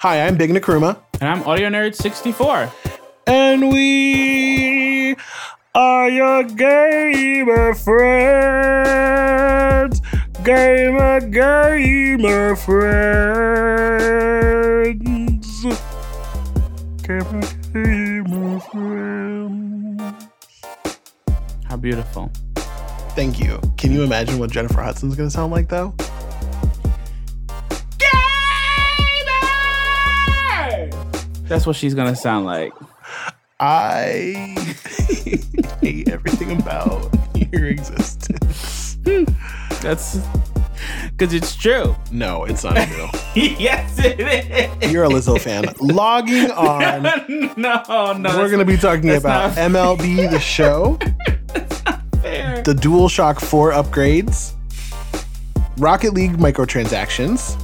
Hi, I'm Big Nkrumah. And I'm Audio Nerd 64. And we are your gamer friends. Gamer, gamer friends. Gamer, gamer friends. How beautiful. Thank you. Can you imagine what Jennifer Hudson's going to sound like, though? That's what she's gonna sound like. I hate everything about your existence. That's because it's true. No, it's not true. yes, it is. You're a Lizzo fan. Logging on. no, no. We're to be talking about MLB The Show, fair. the DualShock 4 upgrades, Rocket League microtransactions,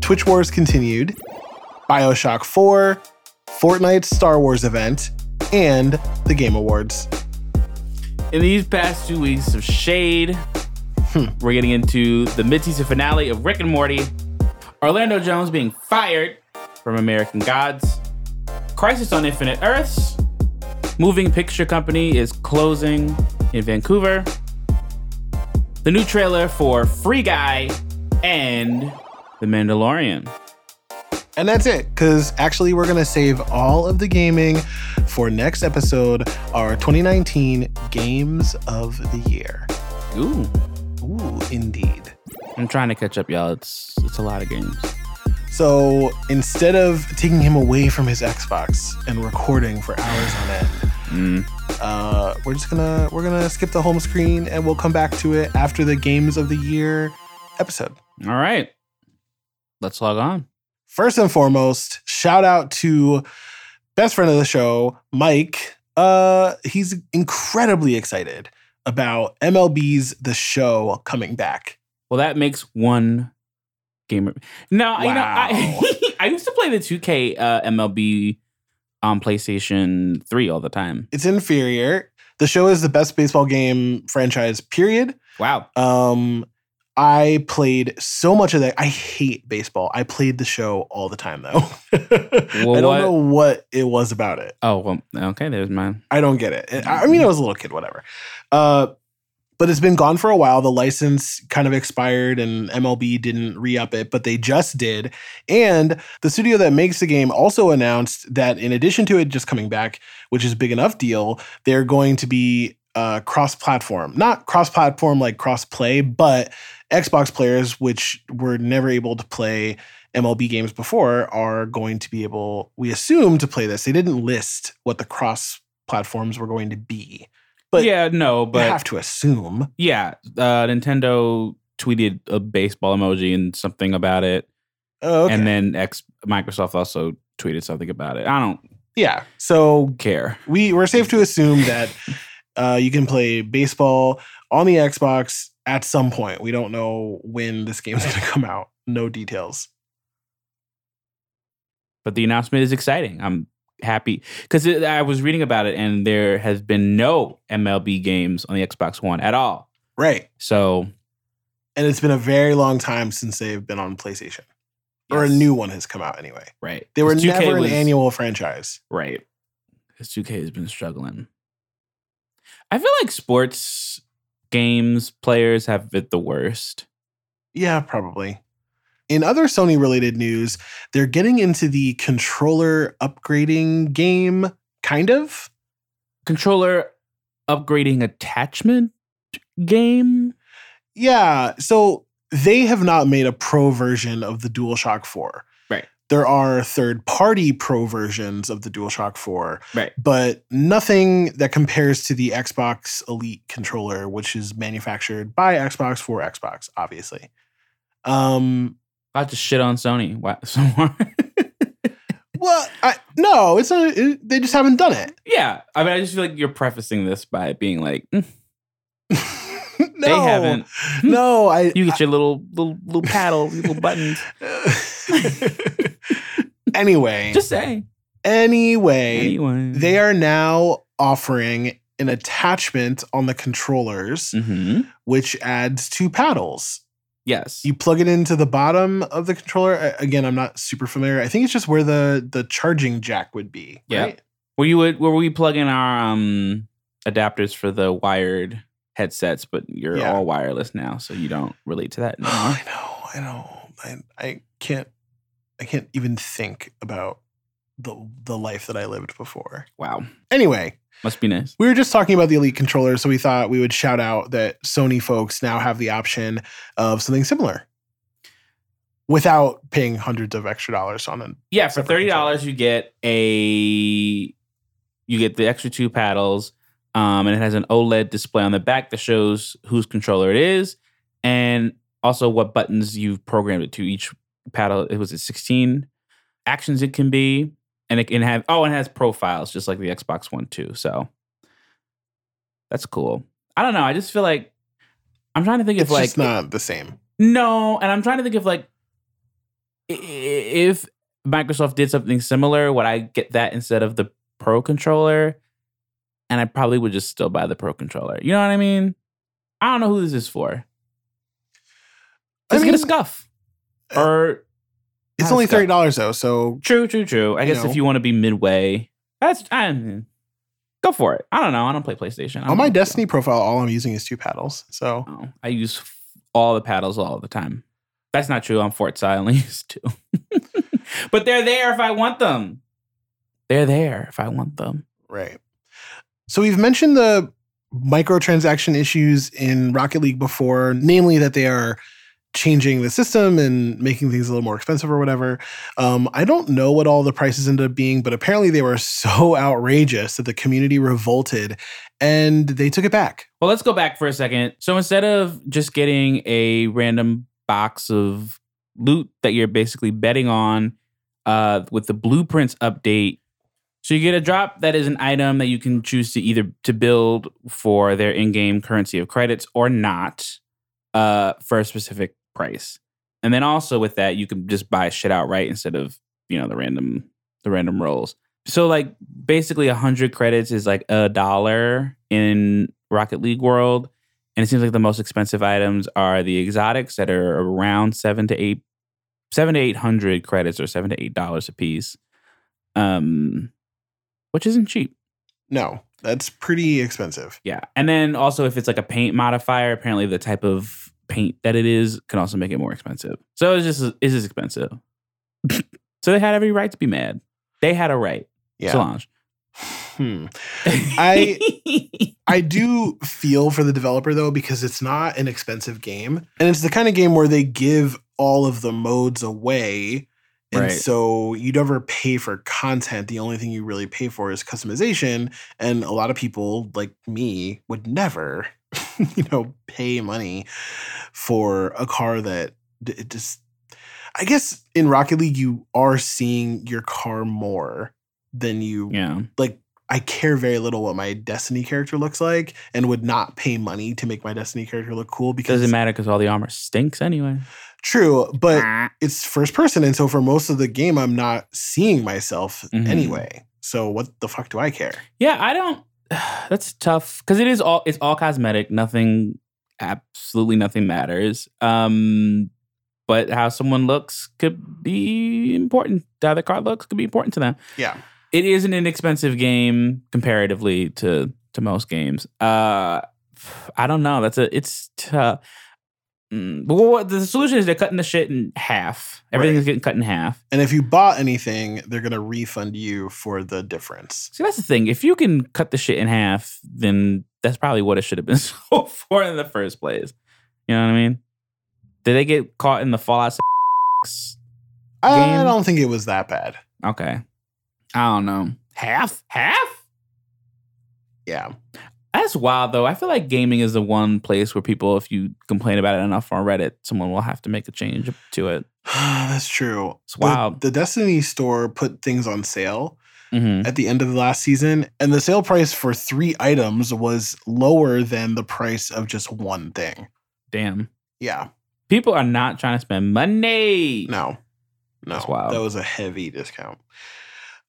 Twitch Wars continued, Bioshock 4, Fortnite's Star Wars event, and the Game Awards. In these past two weeks of shade, Hmm. we're getting into the mid-season finale of Rick and Morty, Orlando Jones being fired from American Gods, Crisis on Infinite Earths, Moving Picture Company is closing in Vancouver, the new trailer for Free Guy, and The Mandalorian. And that's it, because actually, we're going to save all of the gaming for next episode, our 2019 Games of the Year. Ooh, Ooh, indeed. I'm trying to catch up, y'all. It's it's a lot of games. So instead of taking him away from his Xbox and recording for hours on end, Mm. uh, we're just gonna we're gonna skip the home screen and we'll come back to it after the Games of the Year episode. All right, let's log on. First and foremost, shout out to best friend of the show, Mike. Uh, he's incredibly excited about MLB's The Show coming back. Well, that makes one gamer. No, you know, I, I used to play the 2K uh, MLB on PlayStation 3 all the time. It's inferior. The show is the best baseball game franchise, period. Wow. Um, I played so much of that. I hate baseball. I played the show all the time though. I don't what- know what it was about it. Oh, well, okay, there's mine. I don't get it. I I mean, I was a little kid, whatever. Uh, but it's been gone for a while. The license kind of expired, and MLB didn't re up it, but they just did. And the studio that makes the game also announced that in addition to it just coming back, which is a big enough deal, they're going to be uh, cross platform, not cross platform like cross play, but Xbox players, which were never able to play MLB games before, are going to be able, we assume, to play this. They didn't list what the cross platforms were going to be. But yeah, no, you but have to assume. yeah, uh, Nintendo tweeted a baseball emoji and something about it, Oh, okay. and then X Microsoft also tweeted something about it. I don't yeah. So care. we we're safe to assume that uh, you can play baseball on the Xbox at some point. We don't know when this game's going to come out. No details. but the announcement is exciting. I'm happy because I was reading about it, and there has been no MLB games on the Xbox One at all. Right. So, And it's been a very long time since they've been on PlayStation. Or a new one has come out anyway. right? They were 2K never an annual franchise. right. Because 2K has been struggling. I feel like sports games players have it the worst. Yeah, probably. In other Sony related news, they're getting into the controller upgrading game, kind of. Controller upgrading attachment game. Yeah. So they have not made a pro version of the DualShock 4. There are third party pro versions of the DualShock 4, Right. but nothing that compares to the Xbox Elite controller, which is manufactured by Xbox for Xbox, obviously. Um, I just shit on Sony. So well, I, no, it's not. It, they just haven't done it. yeah. I mean, I just feel like you're prefacing this by being like, "Mm, no, they haven't. No, I. You get your little little little paddle, little buttons. anyway, Just say. anyway, Anyway, they are now offering an attachment on the controllers, hmm which adds two paddles. Yes. You plug it into the bottom of the controller. Again, I'm not super familiar. I think it's just where the the charging jack would be. Yeah. Right? where you would where we plug in our um adapters for the wired headsets, but you're Yeah. all wireless now, so you don't relate to that anymore. I know. I know. I I can't. I can't even think about the the life that I lived before. wow. Anyway, Must be nice. we were just talking about the Elite controller, so we thought we would shout out that Sony folks now have the option of something similar without paying hundreds of extra dollars on it. Yeah, for thirty dollars you get a you get the extra two paddles, um, and it has an OLED display on the back that shows whose controller it is, and also what buttons you've programmed it to. Each paddle, uh, it was at sixteen actions it can be, and it can have oh, and it has profiles just like the Xbox One too. So that's cool. I don't know. I just feel like I'm trying to think It's of like not the same. no, and I'm trying to think of like if Microsoft did something similar, would I get that instead of the Pro controller? And I probably would just still buy the Pro controller. You know what I mean? I don't know who this is for. I Just get a scuff. Or It's only thirty dollars though, so true, true, true. I guess know. if you want to be midway, that's I go for it. I don't know. I don't play PlayStation. Don't on my. Destiny profile, all I'm using is two paddles. So Oh, I use all the paddles all the time. That's not true on Forza. I only use two. but they're there if I want them. They're there if I want them. right. So we've mentioned the microtransaction issues in Rocket League before, namely that they are changing the system and making things a little more expensive or whatever. Um, I don't know what all the prices ended up being, but apparently they were so outrageous that the community revolted and they took it back. Well, let's go back for a second. So instead of just getting a random box of loot that you're basically betting on uh, with the blueprints update, so you get a drop that is an item that you can choose to either to build for their in-game currency of credits or not uh, for a specific price. And then also with that, you can just buy shit outright instead of you know the random the random rolls. So like basically a hundred credits is like a dollar in Rocket League World, and it seems like the most expensive items are the exotics that are around seven to eight, seven to eight hundred credits or seven to eight dollars a piece, um, which isn't cheap. No, that's pretty expensive. Yeah, and then also if it's like a paint modifier, apparently the type of paint that it is can also make it more expensive. So it's just it's just expensive. so they had every right to be mad. They had a right. Yeah. Solange. Hmm. I- I do feel for the developer though because it's not an expensive game and it's the kind of game where they give all of the modes away and Right. so you never pay for content the only thing you really pay for is customization and a lot of people like me would never you know pay money for a car that it just I guess in Rocket League you are seeing your car more than you yeah. like I care very little what my Destiny character looks like and would not pay money to make my Destiny character look cool because Doesn't matter because all the armor stinks anyway. true, but it's first person and so for most of the game I'm not seeing myself Mhm. anyway. So what the fuck do I care? Yeah, I don't. That's tough because it is all it's all cosmetic. Nothing, absolutely nothing matters. Um, but how someone looks could be important. How the card looks could be important to them. Yeah. It is an inexpensive game comparatively to to most games. Uh, I don't know. That's a it's tough. Mm, but what the solution is they're cutting the shit in half. Everything's getting cut in half. And if you bought anything, they're going to refund you for the difference. See, that's the thing. If you can cut the shit in half, then that's probably what it should have been sold for in the first place. You know what I mean? Did they get caught in the Fallout? I Game? don't think it was that bad. Okay, I don't know. Half, half. Yeah. That's wild, though. I feel like gaming is the one place where people, if you complain about it enough on Reddit, someone will have to make a change to it. That's true. It's The- wild. The, Destiny store put things on sale hmm at the end of the last season, and the sale price for three items was lower than the price of just one thing. Damn, Yeah. people are not trying to spend money. No. No. That's wild. That was a heavy discount.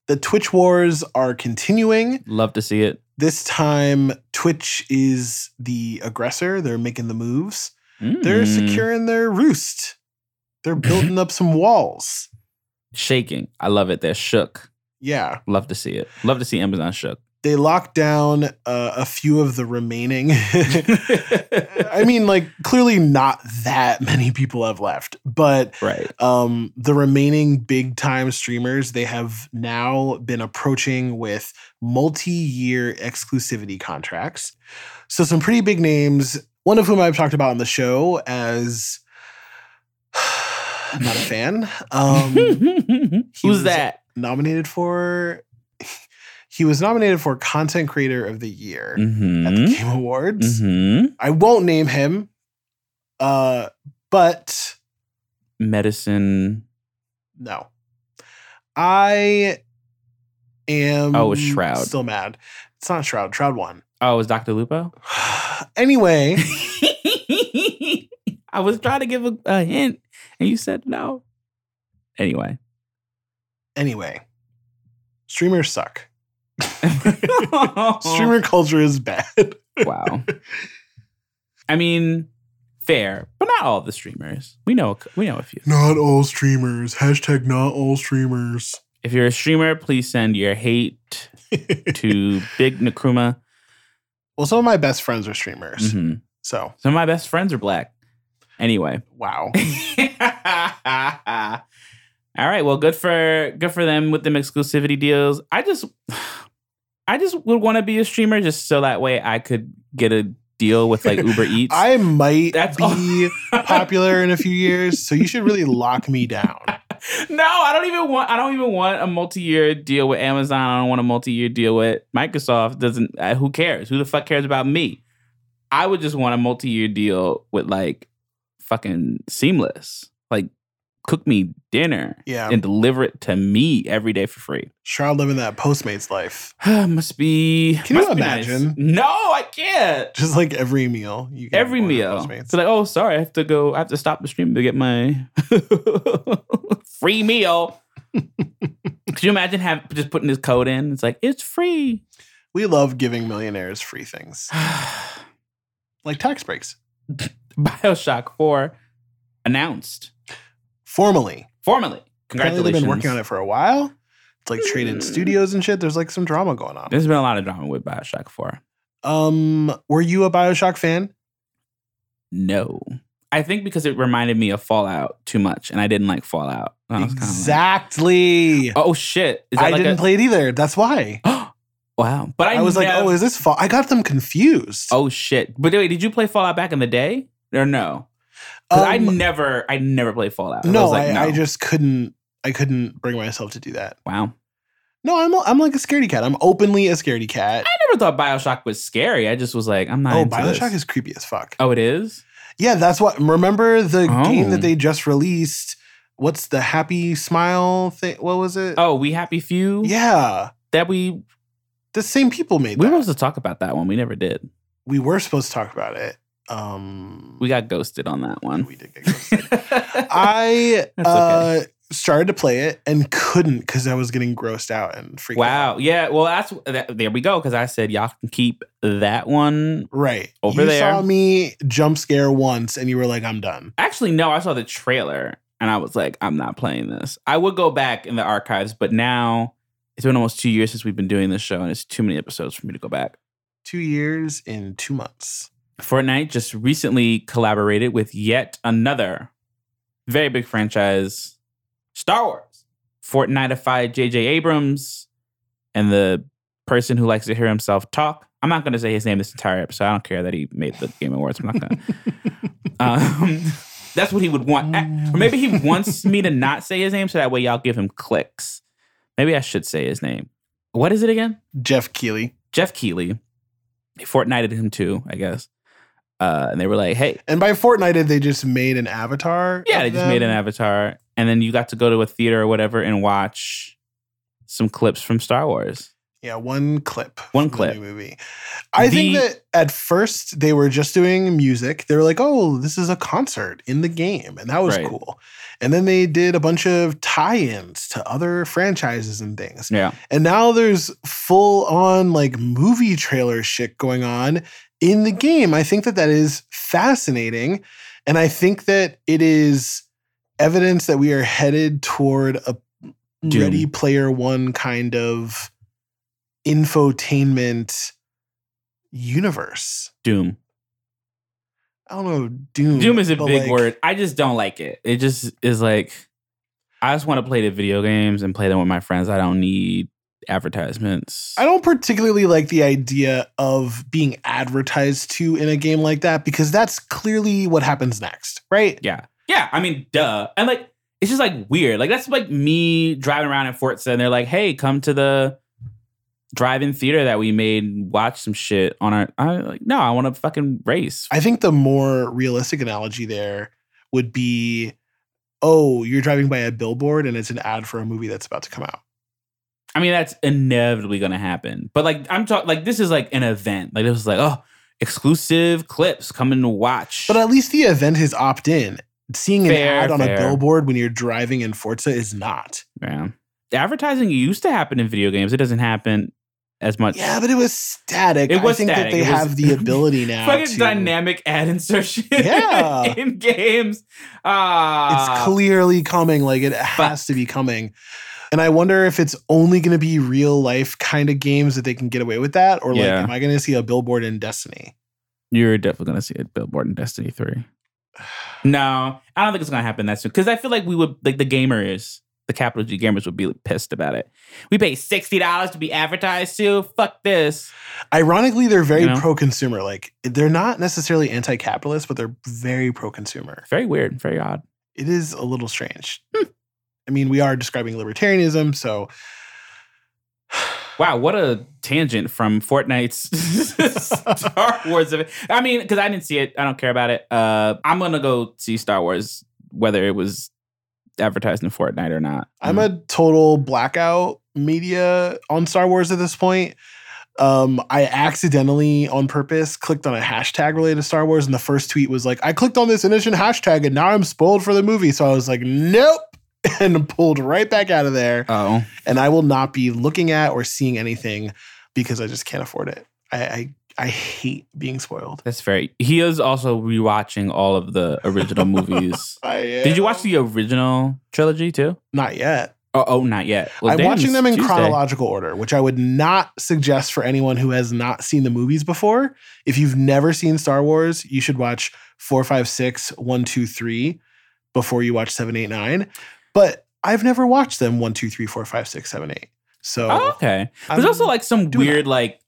The Twitch wars are continuing. Love to see it. This time, Twitch is the aggressor. They're making the moves. They're Mm. securing their roost. They're building up some walls. shaking. I love it. They're shook. Yeah. Love to see it. Love to see Amazon shook. They locked down uh, a few of the remaining. I mean, like, clearly not that many people have left, but right. um, the remaining big time streamers they have now been approaching with multi-year exclusivity contracts so some pretty big names one of whom i've talked about on the show as not a fan um, Who's that? nominated for he was nominated for content creator of the year at the Mm-hmm. game awards Mm-hmm. i won't name him uh, but Medicine. No. I am Oh, it's Shroud. Still mad. It's not Shroud. Shroud won. Oh, it was Dr. Lupo? anyway, I was trying to give a, a hint and you said no. Anyway. anyway. Streamers suck. Streamer culture is bad. wow. I mean, fair, but not all the streamers. We know we know a few. Not all streamers. Hashtag not all streamers. If you're a streamer, please send your hate to Big Nkrumah. well, some of my best friends are streamers. Mhm. So, Some of my best friends are black. Anyway. wow. All right. Well, good for good for them with them exclusivity deals. I just I just would want to be a streamer just so that way I could get a deal with like Uber Eats. I might That's be popular in a few years, so you should really lock me down. no, I don't even want. I don't even want a multi-year deal with Amazon. I don't want a multi-year deal with Microsoft. Doesn't uh, who cares? Who the fuck cares about me? I would just want a multi-year deal with like fucking Seamless. Like cook me dinner Yeah. and deliver it to me every day for free. Shroud living that Postmates life. must be. Can you must nice. imagine? No, I can't. Just like every meal. You Every meal. So like, oh, sorry, I have to go. I have to stop the stream to get my free meal. Could you imagine have just putting this code in? It's like it's free. We love giving millionaires free things, like tax breaks. Bioshock Four announced Formally, formally. apparently Congratulations. they've been working on it for a while. It's like traded Mm. studios and shit. There's like some drama going on. There's been a lot of drama with Bioshock Four. Um, were you a Bioshock fan? No, I think because it reminded me of Fallout too much, and I didn't like Fallout. I like, Exactly. oh shit! Is that I like didn't a, play it either. That's why. wow, but I, I, was like, oh, is this fall? I got them confused. Oh shit! But wait, did you play Fallout back in the day or no? 'Cause I Um, never, I never played Fallout. no, was like, I, no. I just couldn't. I couldn't bring myself to do that. wow. No, I'm I'm like a scaredy cat. I'm openly a scaredy cat. I never thought Bioshock was scary. I just was like, I'm not. Oh, Bioshock this. is creepy as fuck. Oh, it is. Yeah, that's what. Remember the game Oh. that they just released? What's the Happy Smile thing? What was it? Oh, we happy few. yeah, That we the same people made we were supposed to talk about that one. We never did. we were supposed to talk about it. Um, We got ghosted on that one. we did get ghosted. I uh, okay. started to play it and couldn't because I was getting grossed out and freaked out. wow. out. Yeah. Well, that's that, there we go. Because I said y'all can keep that one. Right. Over you there. saw me jump scare once and you were like, I'm done. Actually, no. I saw the trailer and I was like, I'm not playing this. I would go back in the archives, but now it's been almost two years since we've been doing this show, and it's too many episodes for me to go back. Two years in two months. Fortnite just recently collaborated with yet another very big franchise, Star Wars. Fortniteified J.J. Abrams and the person who likes to hear himself talk. I'm not going to say his name this entire episode. I don't care that he made the Game Awards. I'm not going to. um, that's what he would want. Or maybe he wants me to not say his name so that way y'all give him clicks. Maybe I should say his name. What is it again? Geoff Keighley. Geoff Keighley. Fortnited him too, I guess. Uh, and they were like, hey, And by Fortnite, they just made an avatar. yeah, they just made an avatar. And then you got to go to a theater or whatever and watch some clips from Star Wars. Yeah, one clip. One the clip. movie. I think that at first they were just doing music. They were like, "Oh, this is a concert in the game," and that was Right. cool. And then they did a bunch of tie-ins to other franchises and things. Yeah. And now there's full on like movie trailer shit going on in the game. I think that that is fascinating. And I think that it is evidence that we are headed toward a Doom. Ready Player One kind of infotainment universe. Doom. I don't know, Doom. Doom is a big like, word. I just don't like it. It just is like I just want to play the video games and play them with my friends. I don't need advertisements. I don't particularly like the idea of being advertised to in a game like that because that's clearly what happens next, right? Yeah. Yeah. I mean, duh. And like, it's just like weird. Like, that's like me driving around in Forza and they're like, hey, come to the drive in theater that we made watch some shit on our. I'm like, no, I want to fucking race. I think the more realistic analogy there would be oh, you're driving by a billboard and it's an ad for a movie that's about to come out. I mean, that's inevitably going to happen. But like, I'm talking, like, this is like an event. Like, this is like, oh, exclusive clips coming to watch. But at least the event is opt in. Seeing an Fair, ad on fair. a billboard when you're driving in Forza is not. yeah. Advertising used to happen in video games. It doesn't happen as much. Yeah, but it was static. It was I think static. that they have the ability now Fucking to dynamic ad insertion Yeah. in games. Ah, it's clearly coming like it has to be coming and i wonder if it's only going to be real life kind of games that they can get away with that or like am i going to see a billboard in destiny You're definitely gonna see a billboard in Destiny 3. No, I don't think it's gonna happen that soon. Because I feel like we would like the gamers, the capital G gamers would be pissed about it. We pay sixty dollars to be advertised to. Fuck this. ironically they're very You know? pro-consumer like they're not necessarily anti-capitalist but they're very pro-consumer Very weird, very odd. it is a little strange hmm. I mean we are describing libertarianism so Wow, what a tangent from Fortnite's Star Wars. event. I mean, because I didn't see it, I don't care about it. Uh, I'm gonna go see Star Wars, whether it was advertised in Fortnite or not. I'm a total blackout media on Star Wars at this point. Um, I accidentally, on purpose, clicked on a hashtag related to Star Wars, and the first tweet was like, "I clicked on this innocent hashtag, and now I'm spoiled for the movie." So I was like, "Nope," and pulled right back out of there. oh, And I will not be looking at or seeing anything because I just can't afford it. I I, I hate being spoiled. that's very. He is also rewatching all of the original movies. Did you watch the original trilogy too? Not yet. Oh, oh not yet. Well, I'm watching them in Tuesday. chronological order, which I would not suggest for anyone who has not seen the movies before. If you've never seen Star Wars, you should watch 4, 5, 6, 1, 2, 3 before you watch 7, 8, 9. But I've never watched them 1, 2, 3, 4, 5, 6, 7, 8. So Oh, okay. There's I'm also like some weird like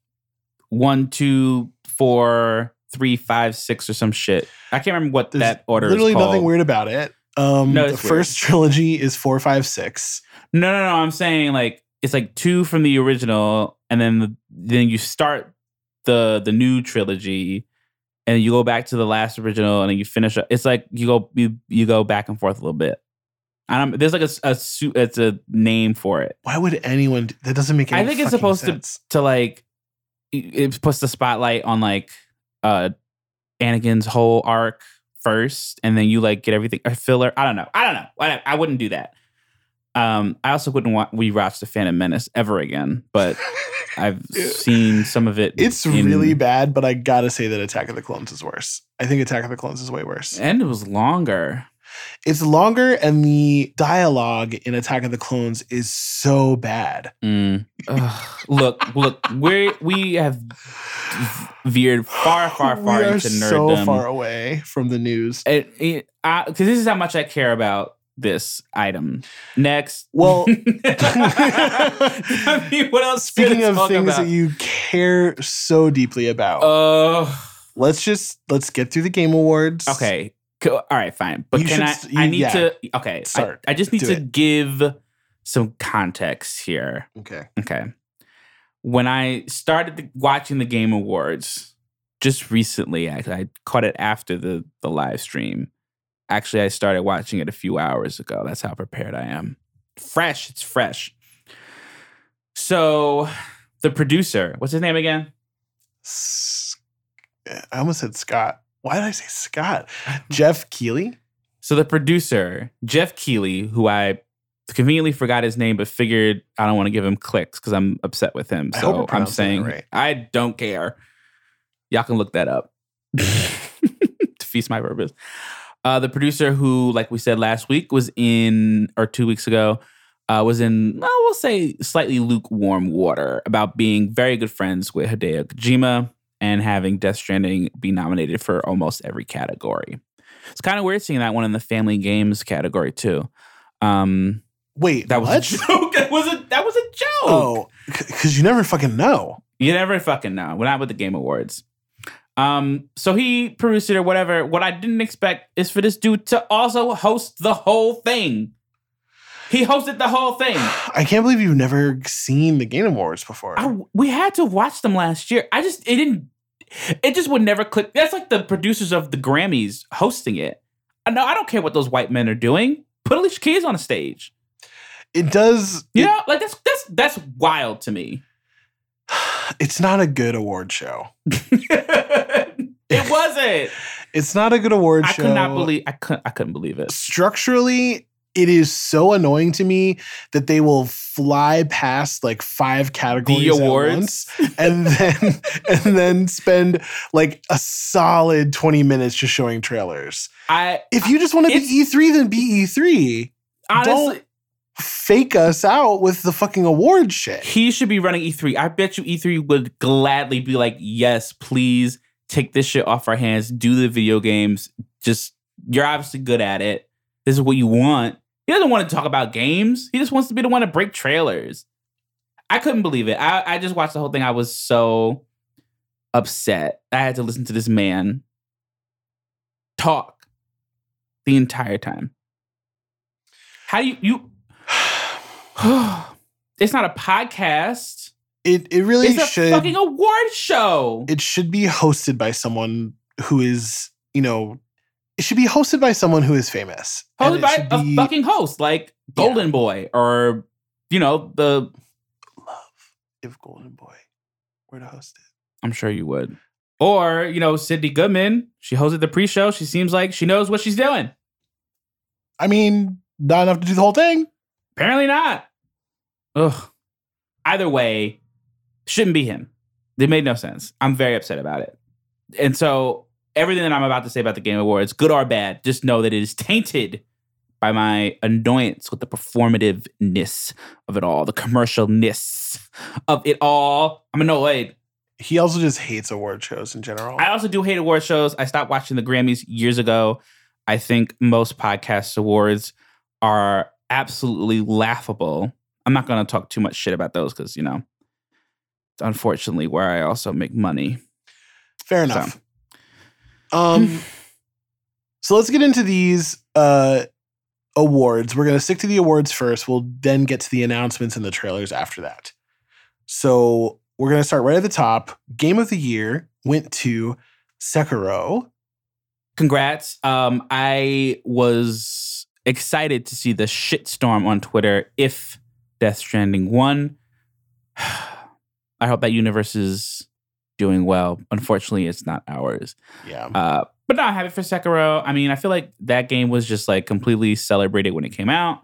one, two, four, three, five, six, or some shit. I can't remember what there's that order literally is called. nothing weird about it. Um, No, the weird. first trilogy is four, five, six. No, no, no. I'm saying like it's like two from the original, and then the, then you start the the new trilogy, and you go back to the last original, and then you finish. it. It's like you go you you go back and forth a little bit. And I'm, there's like a, a it's a name for it Why would anyone? that doesn't make any I think it's supposed sense. to to like it- puts the spotlight on like uh Anakin's whole arc first, and then you like get everything a filler. I don't know. I don't know. I, I wouldn't do that. Um, I also wouldn't want rewatch the Phantom Menace ever again, but I've seen some of it. It's in- really bad, but I gotta say that Attack of the Clones is worse. I think Attack of the Clones is way worse. and it was longer. It's longer, and the dialogue in Attack of the Clones is so bad. Mm. Look, look, we we have veered far, far, far we are into so far away from the news. it, it because this is how much I care about this item. Next, Well- I mean, what else? Speaking of things about? that you care so deeply about, uh, let's just let's get through the Game Awards. okay, Co- all right, fine. But You can should I? I need yeah. to. Okay, I. I just need Do to it. give some context here. Okay. Okay. When I started watching the Game Awards just recently, actually, I caught it after the the live stream. Actually, I started watching it a few hours ago. That's how prepared I am. Fresh, it's fresh. So, the producer, what's his name again? I almost said Scott. Why did I say Scott? Geoff Keighley. So, the producer, Geoff Keighley, who I conveniently forgot his name, but figured I don't want to give him clicks because I'm upset with him. I hope we're So, I'm saying right. I don't care. Y'all can look that up to feast my purpose. Uh, the producer who, like we said last week, was in or two weeks ago, uh, was in I will say slightly lukewarm water about being very good friends with Hideo Kojima and having Death Stranding be nominated for almost every category. It's kind of weird seeing that one in the family games category too. Um, Wait, that was what? a joke. That was a that was a joke. Oh, because you never fucking know. You never fucking know. We're not with the Game Awards. Um, so he produced it or whatever. What I didn't expect is for this dude to also host the whole thing. He hosted the whole thing. I can't believe you've never seen the Game Awards before. I, we had to watch them last year. I just it didn't. It just would never click. That's like the producers of the Grammys hosting it. I know. I don't care what those white men are doing. Put Alicia Keys on a stage. It does. You it- know, like that's that's that's wild to me. it's not a good award show. it wasn't. It's not a good award I show. could not believe. I couldn't. I couldn't believe it. structurally it is so annoying to me that they will fly past like five categories The at awards. once and then and then spend like a solid 20 minutes just showing trailers. I If you just want to be E3 then be E3. honestly. Don't fake us out with the fucking award shit. He should be running E3. I bet you E3 would gladly be like, yes, please take this shit off our hands. Do the video games. Just, you're obviously good at it. This is what you want. He doesn't want to talk about games. He just wants to be the one to break trailers. I couldn't believe it. I, I just watched the whole thing. I was so upset. I had to listen to this man talk the entire time. How do you, you, it's not a podcast. It it really should It's a should fucking award show. it should be hosted by someone who is, you know, it should be hosted by someone who is famous. Hosted by a be- fucking host like Golden Boy or you know the. love if Golden Boy were to host it. I'm sure you would. Or you know Sydnee Goodman. She hosted the pre-show. She seems like she knows what she's doing. I mean, not enough to do the whole thing. Apparently not. Ugh. Either way, shouldn't be him. They made no sense. I'm very upset about it. And so everything that I'm about to say about the Game Awards, good or bad, just know that it is tainted by my annoyance with the performativeness of it all, the commercialness of it all. I'm annoyed. He also just hates award shows in general. I also do hate award shows. I stopped watching the Grammys years ago. I think most podcast awards are absolutely laughable. I'm not going to talk too much shit about those because, you know, it's unfortunately where I also make money. Fair enough. Um, so let's get into these uh awards. We're gonna stick to the awards first. We'll then get to the announcements and the trailers after that. So we're gonna start right at the top. Game of the year went to Sekiro. Congrats. Um, I was excited to see the shitstorm on Twitter if Death Stranding won. I hope that universe is doing well. Unfortunately, it's not ours. Yeah. Uh, but no, I'm happy for Sekiro. I mean, I feel like that game was just like completely celebrated when it came out.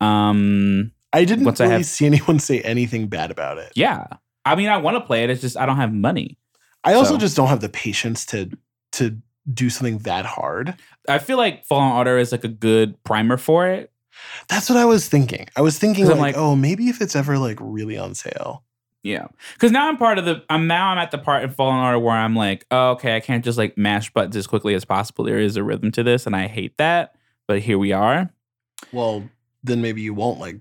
Um, I didn't once I have- see anyone say anything bad about it. yeah. I mean, I want to play it. It's just I don't have money. I also So- just don't have the patience to to do something that hard. I feel like Fallen Order is like a good primer for it. That's what I was thinking. I was thinking like, like- oh, maybe if it's ever like really on sale. Yeah, because now I'm part of the. I'm now I'm at the part in Fallen Order where I'm like, oh, okay, I can't just like mash buttons as quickly as possible. There is a rhythm to this, and I hate that. But here we are. Well, then maybe you won't like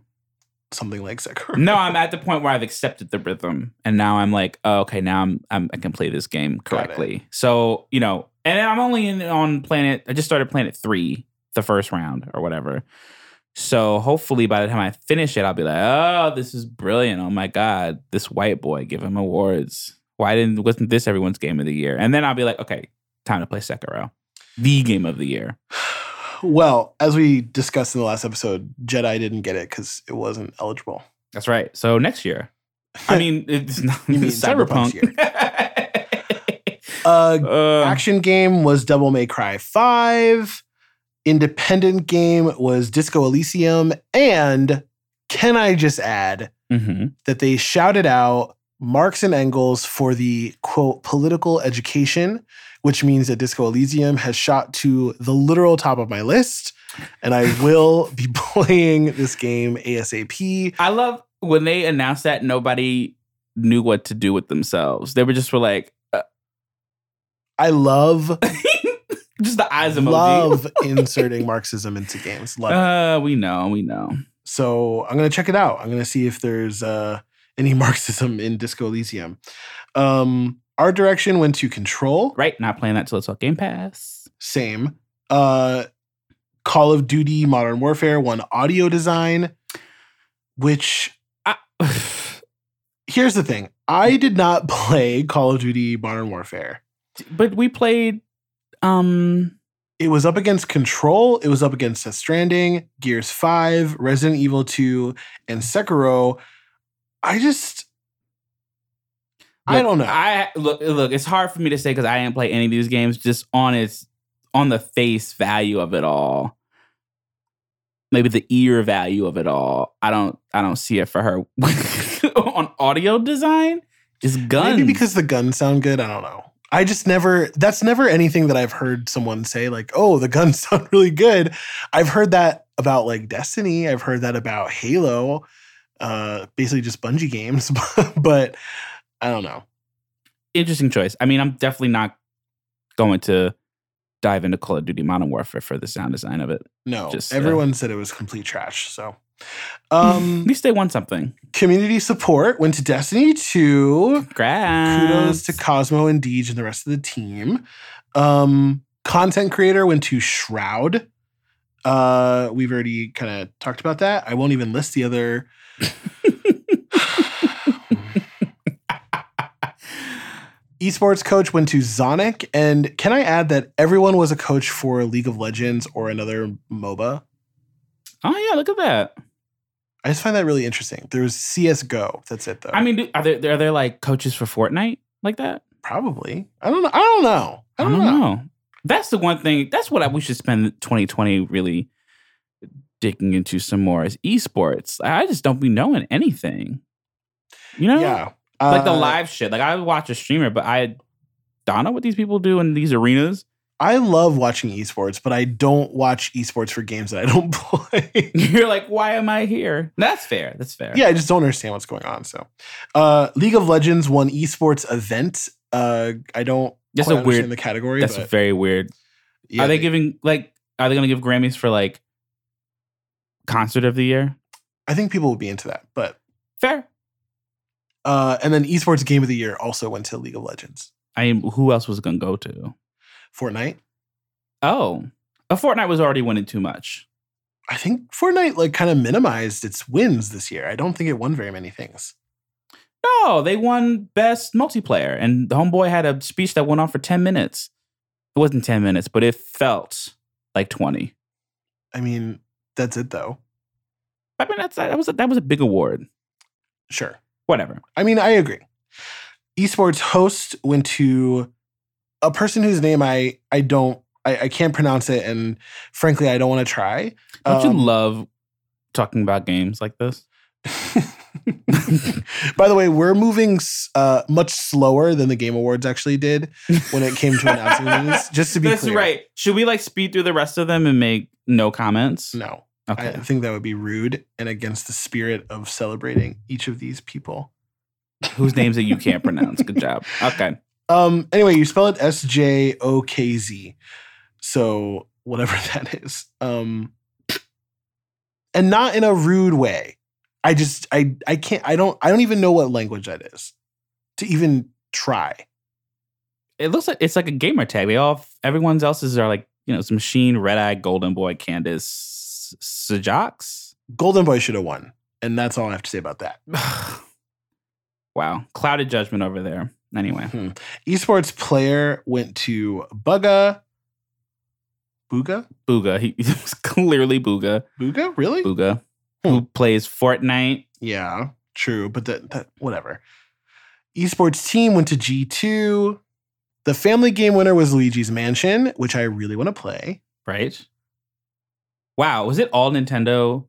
something like Sekiro. No, I'm at the point where I've accepted the rhythm, and now I'm like, oh, okay, now I'm, I'm I can play this game correctly. So you know, and I'm only in on planet. I just started planet three, the first round or whatever. So hopefully by the time I finish it, I'll be like, oh, this is brilliant. Oh my god, this white boy, give him awards. Why didn't wasn't this everyone's game of the year? And then I'll be like, okay, time to play Sekiro, the game of the year. Well, as we discussed in the last episode, Jedi didn't get it because it wasn't eligible. That's right. So next year. I mean, it's not You mean cyberpunk. Uh, Uh, action game was Devil May Cry 5. Independent game was Disco Elysium. And can I just add mhm. that they shouted out Marx and Engels for the quote political education, which means that Disco Elysium has shot to the literal top of my list, and I will be playing this game ASAP. I love when they announced that nobody knew what to do with themselves. They were just were like, uh, I love just the eyes emoji. love inserting Marxism into games. Love it. Uh, we know, we know. So I'm gonna check it out. I'm gonna see if there's uh, any Marxism in Disco Elysium. Um, art direction went to Control. Right, not playing that till it's on Game Pass. Same. Uh, Call of Duty Modern Warfare won audio design, which I, here's the thing. I did not play Call of Duty Modern Warfare. but we played. Um, It was up against Control, it was up against Death Stranding, Gears 5, Resident Evil 2, and Sekiro. I just I don't know. I look, look. It's hard for me to say because I didn't play any of these games. Just on its, on the face value of it all, maybe the ear value of it all. I don't, I don't see it for her on audio design. Is guns Maybe because the guns sound good. I don't know. I just never, that's never anything that I've heard someone say, like, oh, the guns sound really good. I've heard that about like Destiny. I've heard that about Halo, uh, basically just Bungie games. but I don't know. interesting choice. I mean, I'm definitely not going to dive into Call of Duty Modern Warfare for the sound design of it. No, Just, uh, everyone said it was complete trash. So, At um, least they won something. community support went to Destiny 2. Congrats. Kudos to Cozmo and Deej and the rest of the team. Um, content creator went to Shroud. Uh, we've already kind of talked about that. I won't even list the other. Esports coach went to Zonic. And can I add that everyone was a coach for League of Legends or another MOBA? Oh yeah, look at that. I just find that really interesting. There's CSGO. That's it, though. I mean, are there are there like coaches for Fortnite like that? probably. I don't know. I don't know. I don't, know. That's the one thing. That's what I, we should spend 2020 really digging into some more is esports. I just don't be knowing anything. You know, Yeah. like the Uh, live shit. Like I watch a streamer, but I don't know what these people do in these arenas. I love watching esports, but I don't watch esports for games that I don't play. You're like, why am I here? That's fair. That's fair. yeah, I just don't understand what's going on. So, uh, League of Legends won esports event. Uh, I don't That's a weird. the category. That's but very weird. yeah, are they giving like? Are they going to give Grammys for like concert of the year? I think people would be into that. But Fair. uh, and then esports game of the year also went to League of Legends. I mean, who else was going to go to? Fortnite. Oh, a Fortnite was already winning too much. I think Fortnite like kind of minimized its wins this year. I don't think it won very many things. No, they won best multiplayer, and the homeboy had a speech that went on for ten minutes. It wasn't ten minutes, but it felt like twenty. I mean, that's it though. I mean, that's that was a, that was a big award. Sure. Whatever. I mean, I agree. Esports host went to a person whose name I I don't I, I can't pronounce it, and frankly, I don't want to try. Don't you Um, love talking about games like this? By the way, we're moving uh, much slower than the Game Awards actually did when it came to announcing these. Just to be That's clear, right. Should we like speed through the rest of them and make no comments? No, Okay. I think that would be rude and against the spirit of celebrating each of these people. Whose names that you can't pronounce? Good job. Okay. Um. Anyway, you spell it S J O K Z. So whatever that is. Um. And not in a rude way. I just I I can't I don't I don't even know what language that is to even try. It looks like it's like a gamer tag. They all everyone's else's are like you know some machine, red eye, golden boy, Candace, Sajox. Golden Boy should have won, and that's all I have to say about that. wow, clouded judgment over there. Anyway, Hmm. Esports player went to Bugha. Booga? Booga. He, he was clearly Booga. Booga? Really? Booga, Hmm. who plays Fortnite. Yeah, true, but that, that whatever. Esports team went to G2. The family game winner was Luigi's Mansion, which I really want to play. Right. Wow, was it all Nintendo?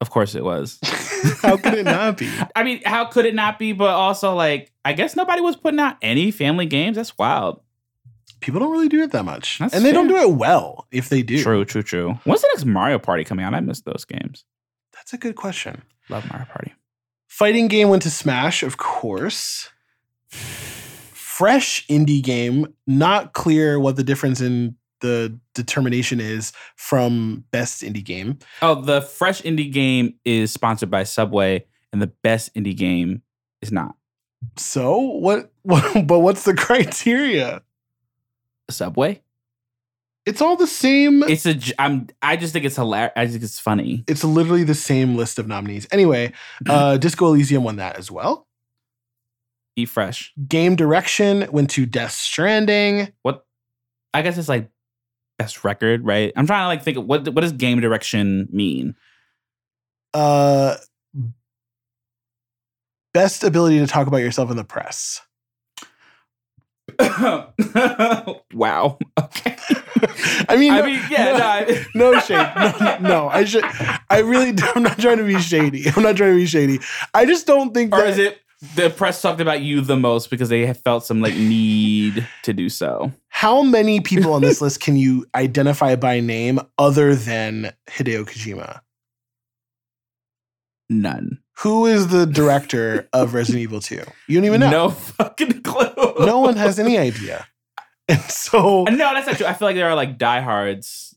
Of course it was. How could it not be? I mean, how could it not be? But also, like, I guess nobody was putting out any family games. That's wild. people don't really do it that much, That's and they don't do it well if they do. True, true, true. When's the next Mario Party coming out? I missed those games. That's a good question. Love Mario Party. Fighting game went to Smash, of course. Fresh indie game, not clear what the difference in the determination is from best indie game. Oh, the fresh indie game is sponsored by Subway, and the best indie game is not So what? what but what's the criteria? Subway. It's all the same. It's a. I'm. I just think it's hilarious. I think it's funny. it's literally the same list of nominees. Anyway, uh, Disco Elysium won that as well. Eat fresh. Game direction went to Death Stranding. What? I guess it's like best record, right? I'm trying to like think. Of what What does game direction mean? Uh, best ability to talk about yourself in the press. wow. Okay. I mean, I no, mean, yeah. no, No, I- no shade. No, no, no, I should. I really. I'm not trying to be shady. I'm not trying to be shady. I just don't think or that. is it the press talked about you the most because they have felt some like need to do so? how many people on this list can you identify by name other than Hideo Kojima? None. Who is the director of Resident Evil 2? You don't even know. No fucking clue. No one has any idea. And so, No, that's not true. I feel like there are like diehards.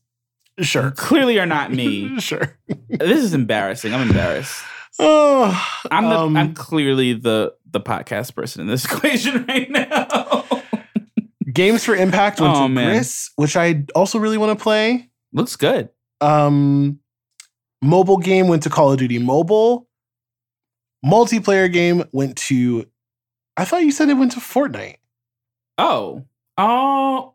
sure. Clearly, are not me. sure. this is embarrassing. I'm embarrassed. Oh, I'm the. um, I'm clearly the the podcast person in this equation right now. Games for Impact went Oh, to man. Gris, which I also really want to play. Looks good. Um, mobile game went to Call of Duty Mobile. Multiplayer game went to. I thought you said it went to Fortnite. Oh, oh,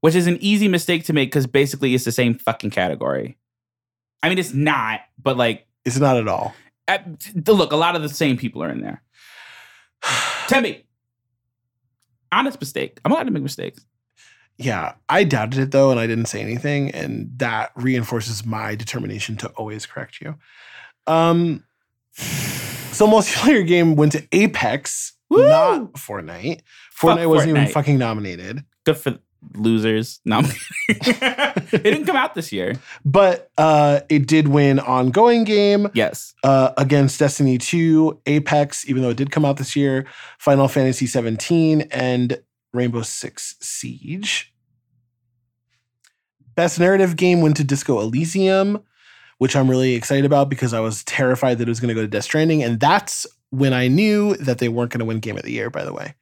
which is an easy mistake to make because basically it's the same fucking category. I mean, it's not, but like, It's not at all. Look, a lot of the same people are in there. Tembi, honest mistake. I'm allowed to make mistakes. Yeah, I doubted it though, and I didn't say anything, and that reinforces my determination to always correct you. Um, so multiplayer game went to Apex, Woo! not Fortnite. Fuck Fortnite wasn't even fucking nominated. Good for losers. No, it didn't come out this year. But uh, it did win ongoing game Yes. uh, against Destiny 2, Apex, even though it did come out this year, Final Fantasy 17, and Rainbow Six Siege. Best narrative game went to Disco Elysium, which I'm really excited about because I was terrified that it was going to go to Death Stranding. And that's when I knew that they weren't going to win Game of the Year, by the way,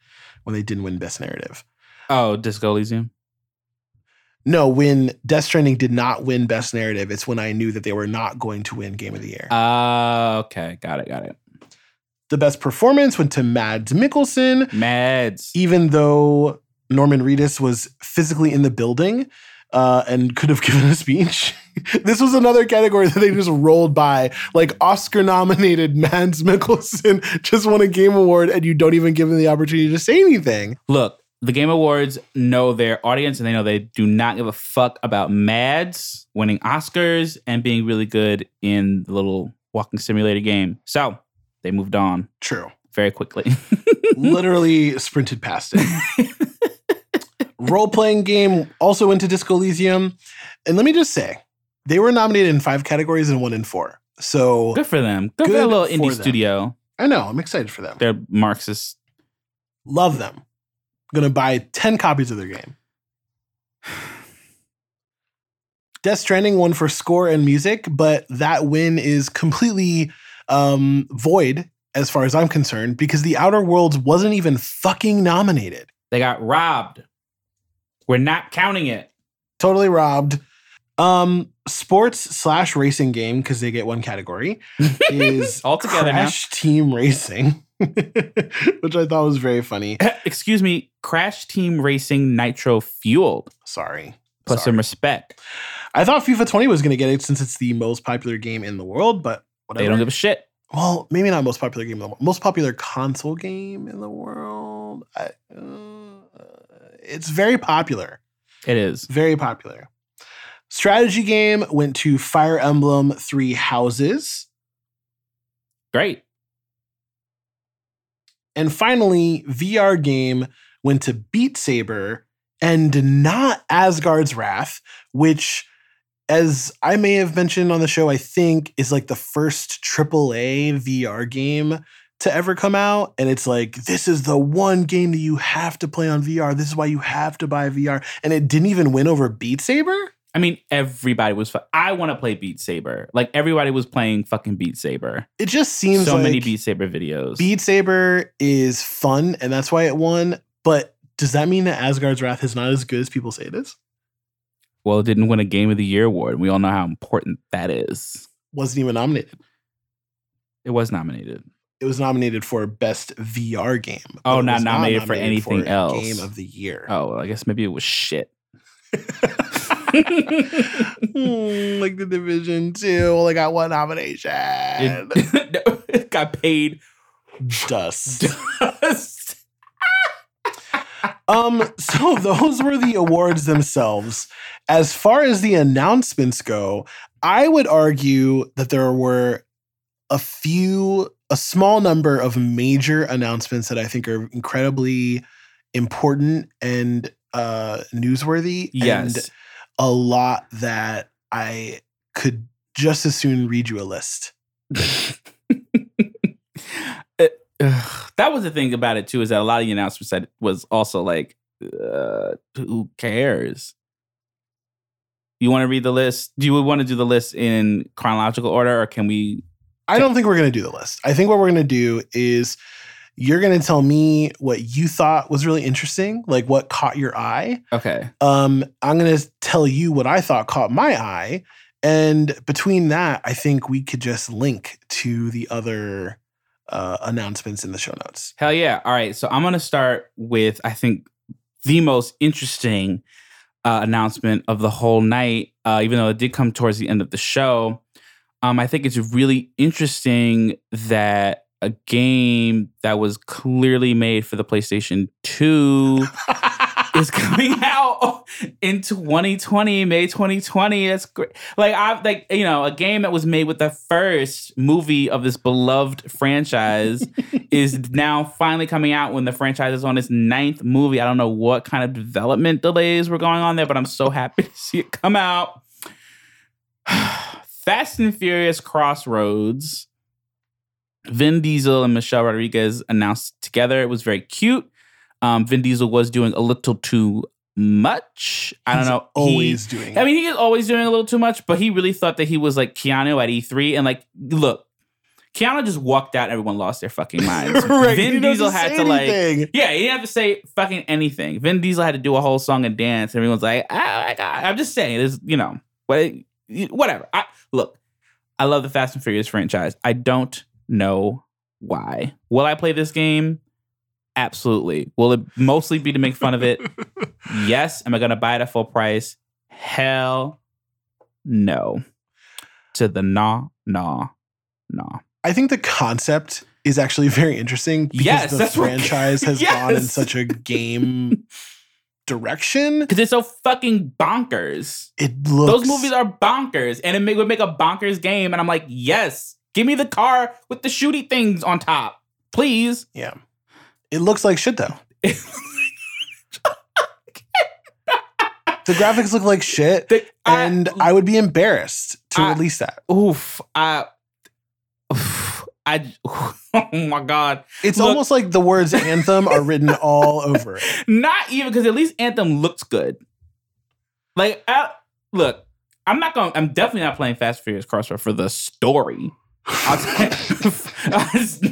when they didn't win Best Narrative. Oh, Disco Elysium. No, when Death Stranding did not win Best Narrative, it's when I knew that they were not going to win Game of the Year. Uh, okay. Got it. Got it. the best performance went to Mads Mikkelsen, Mads. even though Norman Reedus was physically in the building uh, and could have given a speech. this was another category that they just rolled by. Like Oscar nominated Mads Mikkelsen just won a game award, and you don't even give him the opportunity to say anything. Look, the Game Awards know their audience and they know they do not give a fuck about Mads winning Oscars and being really good in the little walking simulator game. So they moved on True. very quickly. Literally sprinted past it. Role playing game also went to Disco Elysium. And let me just say, they were nominated in five categories and won in four. So good for them. Good, for a little indie them. studio. I know, I'm excited for them. They're Marxist. Love them. Gonna buy 10 copies of their game. Death Stranding won for score and music, but that win is completely um, void as far as I'm concerned because The Outer Worlds wasn't even fucking nominated. They got robbed. We're not counting it. Totally robbed. Um, sports slash racing game because they get one category is All together now. Crash Team Racing, which I thought was very funny. Excuse me, Crash Team Racing Nitro Fueled. Sorry. Put Sorry. some respect. I thought FIFA 20 was going to get it since it's the most popular game in the world, but whatever. They don't give a shit. well, maybe not most popular game in the world. Most popular console game in the world. I, uh, it's very popular. It is. Very popular. Strategy game went to Fire Emblem Three Houses. Great. And finally, VR game went to Beat Saber and not Asgard's Wrath, which, as I may have mentioned on the show, I think is like the first AAA VR game to ever come out. And it's like, this is the one game that you have to play on VR. This is why you have to buy VR. And it didn't even win over Beat Saber. I mean, everybody was. Fu- I want to play Beat Saber. Like everybody was playing fucking Beat Saber. It just seems so like many Beat Saber videos. Beat Saber is fun, and that's why it won. But does that mean that Asgard's Wrath is not as good as people say it is? well, it didn't win a Game of the Year award. We all know how important that is. Wasn't even nominated. It was nominated. It was nominated for Best VR Game. Oh, it not nominated for anything for else. Game of the Year. Oh, well, I guess maybe it was shit. Hmm, like the Division Two only got one nomination. it, it got paid Dust. dust. Um, so those were the awards themselves. As far as the announcements go, I would argue that there were a few, a small number of major announcements that I think are incredibly important and uh newsworthy. And Yes. A lot that I could just as soon read you a list. It- that was the thing about it too, is that a lot of the announcements said was also like, uh, who cares? You want to read the list? Do you want to do the list in chronological order, or can we? I don't think we're going to do the list. I think what we're going to do is you're going to tell me what you thought was really interesting, like what caught your eye. Okay, Um, I'm going to tell you what I thought caught my eye. And between that, I think we could just link to the other uh, announcements in the show notes. hell yeah! All right, so I'm gonna start with I think the most interesting uh, announcement of the whole night, uh, even though it did come towards the end of the show. Um, I think it's really interesting that a game that was clearly made for the PlayStation 2 is coming out in 2020, May 2020. That's great. Like I like you know, a game that was made with the first movie of this beloved franchise is now finally coming out when the franchise is on its ninth movie. I don't know what kind of development delays were going on there, but I'm so happy to see it come out. Fast and Furious Crossroads. Vin Diesel and Michelle Rodriguez announced together. It was very cute. Um, Vin Diesel was doing a little too much. I don't He's know. He- Always doing I mean, he is always doing a little too much, but he really thought that he was like Keanu at E3. And like, look, Keanu just walked out and everyone lost their fucking minds. Right, Vin Diesel had to like, yeah, he didn't have to say fucking anything. Vin Diesel had to do a whole song and dance. And everyone's like, oh my God. I'm just saying, this, you know, what, whatever. I, look, I love the Fast and Furious franchise. I don't know why. Will I play this game? Absolutely. Will it mostly be to make fun of it? yes. Am I going to buy it at full price? Hell no. To the nah, nah, nah. I think the concept is actually very interesting because Yes, the that's what- franchise has gone in such a game direction. Because it's so fucking bonkers. It looks Those movies are bonkers, and it make, would make a bonkers game. And I'm like, yes, give me the car with the shooty things on top, please. yeah. It looks like shit though. The graphics look like shit, The- I- and I, would be embarrassed to I- release that. oof, I, oof, I, oh my god, It's look- almost like the words anthem are written all over it. not even because at least Anthem looks good. Like, I, look, I'm not going. to I'm definitely not playing Fast Furious Crossroad for the story. I'm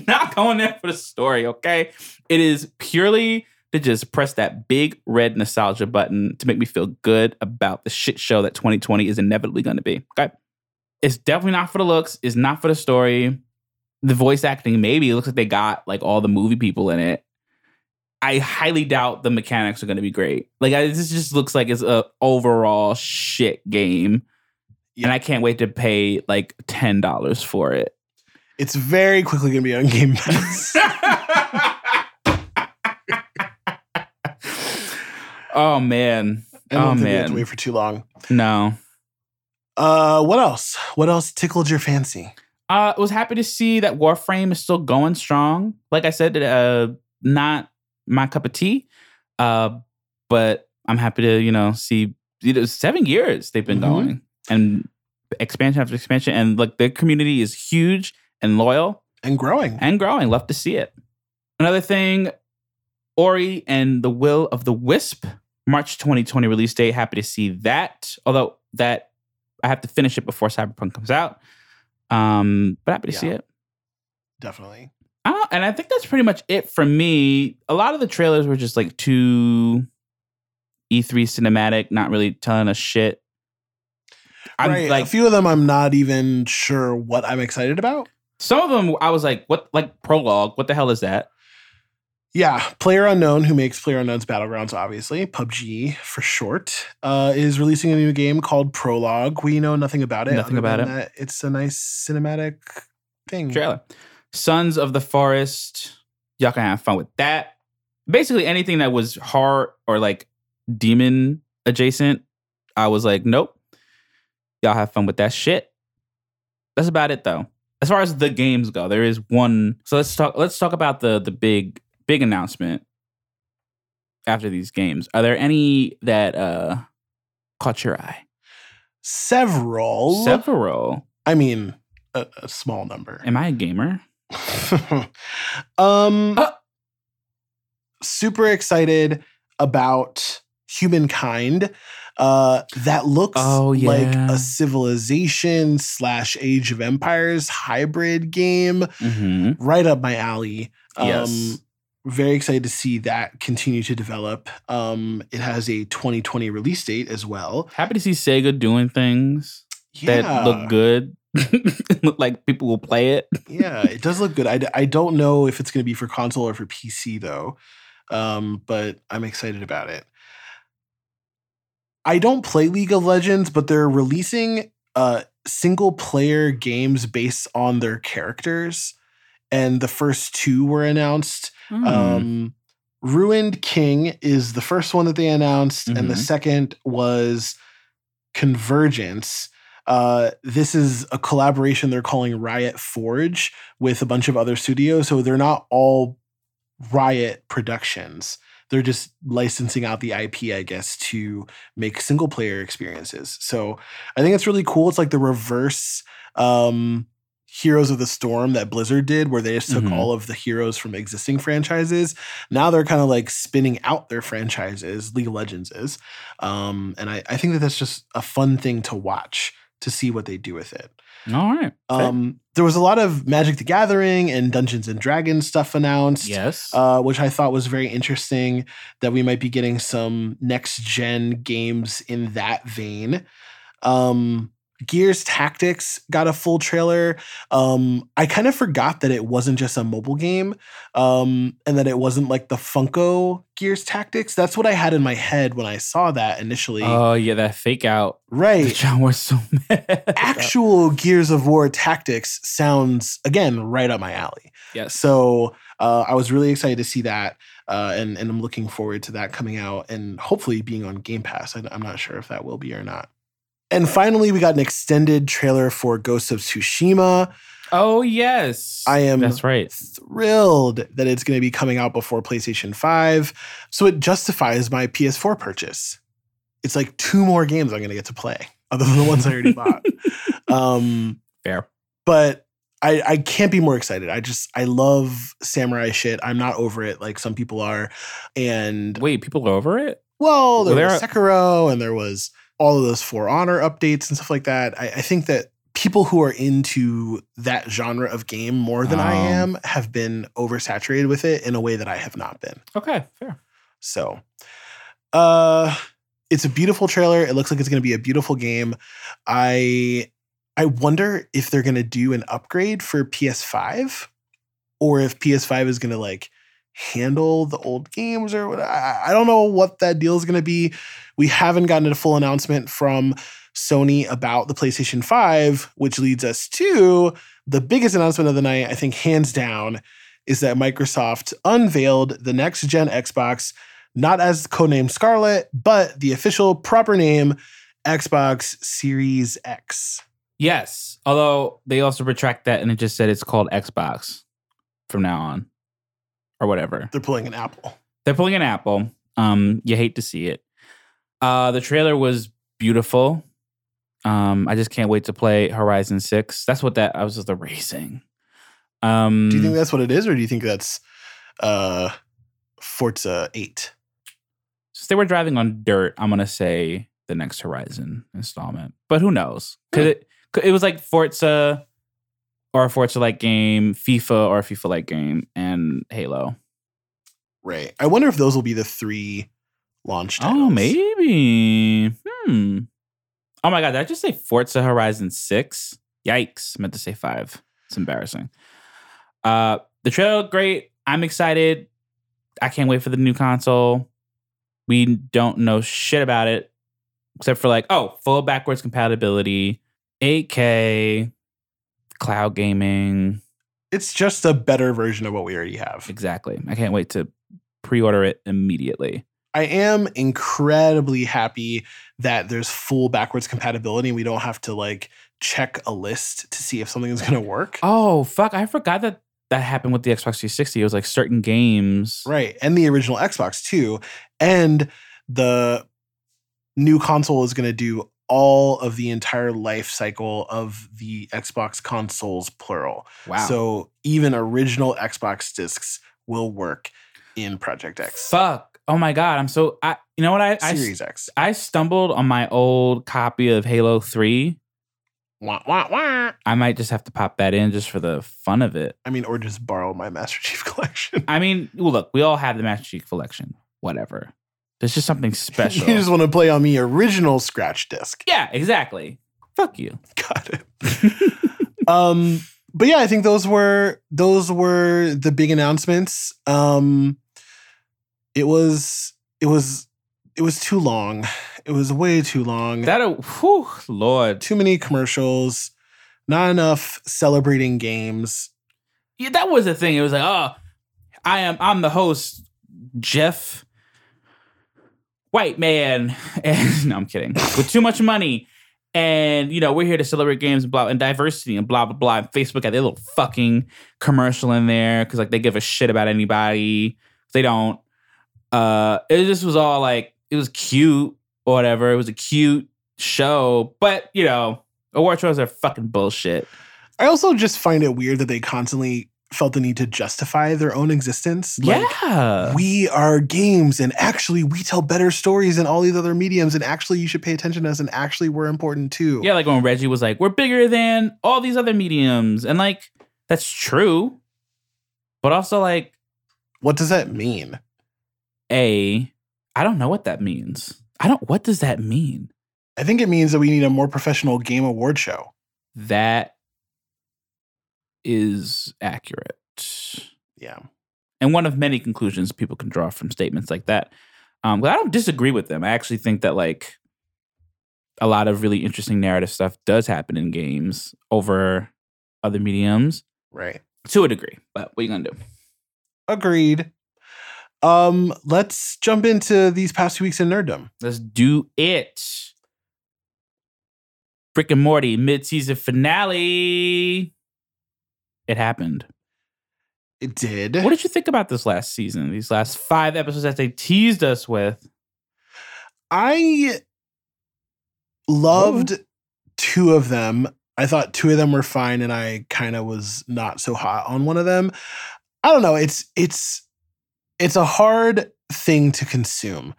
not going there for the story. Okay, it is purely to just press that big red nostalgia button to make me feel good about the shit show that 2020 is inevitably going to be. Okay, it's definitely not for the looks. It's not for the story. The voice acting, maybe it looks like they got like all the movie people in it. I highly doubt the mechanics are going to be great. Like I, this just looks like it's a overall shit game, Yeah. and I can't wait to pay like ten dollars for it. It's very quickly going to be on Game Pass. oh man, I don't oh think we have to man, wait for too long. no. Uh, what else? What else tickled your fancy? Uh, was happy to see that Warframe is still going strong. Like I said, uh, not my cup of tea. Uh, but I'm happy to you know see you know, seven years they've been Mhm. going and expansion after expansion, and like their community is huge and loyal And growing. and growing. Love to see it. Another thing, Ori and the Will of the Wisp, March 2020 release date. Happy to see that. Although that I have to finish it before Cyberpunk comes out. Um, but happy to see it. Definitely. I don't, and I think that's pretty much it for me. A lot of the trailers were just like too E3 cinematic, not really telling us shit. I'm right. like a few of them I'm not even sure what I'm excited about. some of them I was like, what like prologue? What the hell is that? Yeah, Player Unknown, who makes Player Unknown's Battlegrounds, obviously, PUBG for short, uh, is releasing a new game called Prologue. We know nothing about it. Nothing about it. It's a nice cinematic thing. trailer. Sons of the Forest. Y'all can have fun with that. Basically, anything that was horror or like demon adjacent, I was like, nope. Y'all have fun with that shit. That's about it though. As far as the games go, there is one. So let's talk. Let's talk about the the big big announcement after these games. Are there any that uh caught your eye? Several. Several. I mean, a, a small number. Am I a gamer? um, Uh. super excited about humankind. Uh, that looks Oh, like a civilization slash Age of Empires hybrid game, Mm-hmm. right up my alley. Um, Yes. Very excited to see that continue to develop. Um, it has a 2020 release date as well. Happy to see Sega doing things. Yeah, that look good. look like people will play it. yeah, it does look good. I, I don't know if it's going to be for console or for PC though, um, but I'm excited about it. I don't play League of Legends, but they're releasing uh, single player games based on their characters, and the first two were announced. Hmm. Um, Ruined King is the first one that they announced, and the Mhm. second was Convergence. Uh, this is a collaboration they're calling Riot Forge with a bunch of other studios. So they're not all Riot productions. They're just licensing out the IP, I guess, to make single player experiences. So I think it's really cool. It's like the reverse um, Heroes of the Storm that Blizzard did, where they just took Mhm. all of the heroes from existing franchises. Now they're kind of like spinning out their franchises, League of Legends is. Um, and I, I think that that's just a fun thing to watch to see what they do with it. All right. Um, there was a lot of Magic the Gathering and Dungeons and Dragons stuff announced yes. uh, which I thought was very interesting that we might be getting some next gen games in that vein. Um, Gears Tactics got a full trailer. Um, I kind of forgot that it wasn't just a mobile game um, and that it wasn't like the Funko Gears Tactics. That's what I had in my head when I saw that initially. oh yeah, that fake out. right. John was so mad. Actual Gears of War Tactics sounds, again, right up my alley. yes. So uh, I was really excited to see that, uh, and and I'm looking forward to that coming out and hopefully being on Game Pass. I, I'm not sure if that will be or not. And finally, we got an extended trailer for Ghost of Tsushima. oh yes. I am That's right. thrilled that it's going to be coming out before PlayStation 5, so it justifies my PS4 purchase. It's like two more games I'm going to get to play, other than the ones I already bought. Um, Fair. but I, I can't be more excited. I just I love samurai shit. I'm not over it like some people are. And Wait, people are over it. well, there Well, was there Sekiro and there was all of those For Honor updates and stuff like that. I, I think that people who are into that genre of game more than I Oh. am have been oversaturated with it in a way that I have not been. Okay, fair. So, uh, it's a beautiful trailer. It looks like it's going to be a beautiful game. I I wonder if they're going to do an upgrade for PS5 or if PS5 is going to like handle the old games or what. I, I don't know what that deal is going to be. We haven't gotten a full announcement from Sony about the PlayStation 5, which leads us to the biggest announcement of the night, I think, hands down, is that Microsoft unveiled the next gen Xbox, not as codenamed Scarlett, but the official proper name Xbox Series X. Yes. Although they also retract that and it just said it's called Xbox from now on. Or whatever. They're pulling an Apple. They're pulling an Apple. Um, you hate to see it. Uh, the trailer was beautiful. Um, I just can't wait to play Horizon Six. That's what that I was just the racing. Um, Do you think that's what it is, or do you think that's uh, Forza Eight? since they were driving on dirt, I'm gonna say the next Horizon installment. But who knows? Cause Hmm. it, it was like Forza or a Forza like game, FIFA or a FIFA like game, and Halo. Right. I wonder if those will be the three launch titles. Oh, maybe. Hmm. Oh my god, did I just say Forza Horizon 6? Yikes. I meant to say five. It's embarrassing. Uh the trailer great. I'm excited. I can't wait for the new console. We don't know shit about it. Except for like, oh, full backwards compatibility, 8K, cloud gaming. It's just a better version of what we already have. Exactly. I can't wait to pre-order it immediately. I am incredibly happy that there's full backwards compatibility and we don't have to like check a list to see if something is going to work. Oh fuck! I forgot that that happened with the Xbox 360. It was like certain games. Right. And the original Xbox too. And the new console is going to do all of the entire life cycle of the Xbox consoles, plural. Wow. So even original Xbox discs will work in Project X. fuck. Oh my god! I'm so. I. You know what? I I, Series X. I stumbled on my old copy of Halo 3. Wah, wah, wah. I might just have to pop that in just for the fun of it. I mean, or just borrow my Master Chief collection. I mean, well, look, we all have the Master Chief collection. Whatever. There's just something special. you just want to play on the original scratch disc. yeah, exactly. Fuck you. Got it. um, but yeah, I think those were those were the big announcements. Um, it was it was it was too long. It was way too long. That a whew, Lord. too many commercials. Not enough celebrating games. Yeah, that was the thing. It was like, oh, I am I'm the host, Geoff White Man. And no, I'm kidding. With too much money. And you know, we're here to celebrate games and blah and diversity and blah blah blah. And Facebook had their little fucking commercial in there because like they give a shit about anybody. They don't. Uh it just was all like it was cute or whatever. It was a cute show, but you know, award shows are fucking bullshit. I also just find it weird that they constantly felt the need to justify their own existence. Like, yeah. we are games and actually we tell better stories than all these other mediums and actually you should pay attention to us and actually we're important too. Yeah, like when Reggie was like, "We're bigger than all these other mediums," and like that's true, but also like, What does that mean? a, I don't know what that means. I don't. What does that mean? I think it means that we need a more professional game award show. That is accurate, Yeah. and one of many conclusions people can draw from statements like that. Um, but I don't disagree with them. I actually think that like a lot of really interesting narrative stuff does happen in games over other mediums Right. to a degree. But what are you gonna do? Agreed. Um, let's jump into these past two weeks in nerddom. Let's do it. Rick and Morty mid-season finale. It happened. It did. What did you think about this last season? These last five episodes that they teased us with. I loved two of them. I thought two of them were fine, and I kind of was not so hot on one of them. I don't know. It's it's it's a hard thing to consume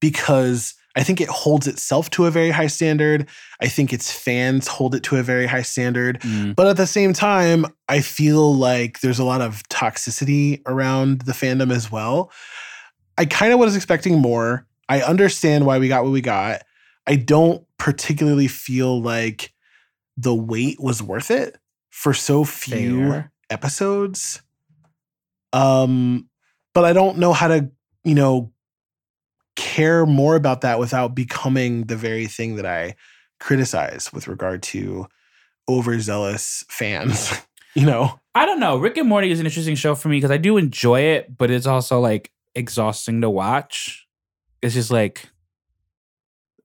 because I think it holds itself to a very high standard. I think its fans hold it to a very high standard. Mm, But at the same time, I feel like there's a lot of toxicity around the fandom as well. I kind of was expecting more. I understand why we got what we got. I don't particularly feel like the wait was worth it for so few Fair. episodes. Um, but I don't know how to, you know, care more about that without becoming the very thing that I criticize with regard to overzealous fans. you know, I don't know. Rick and Morty is an interesting show for me because I do enjoy it, but it's also like exhausting to watch. It's just like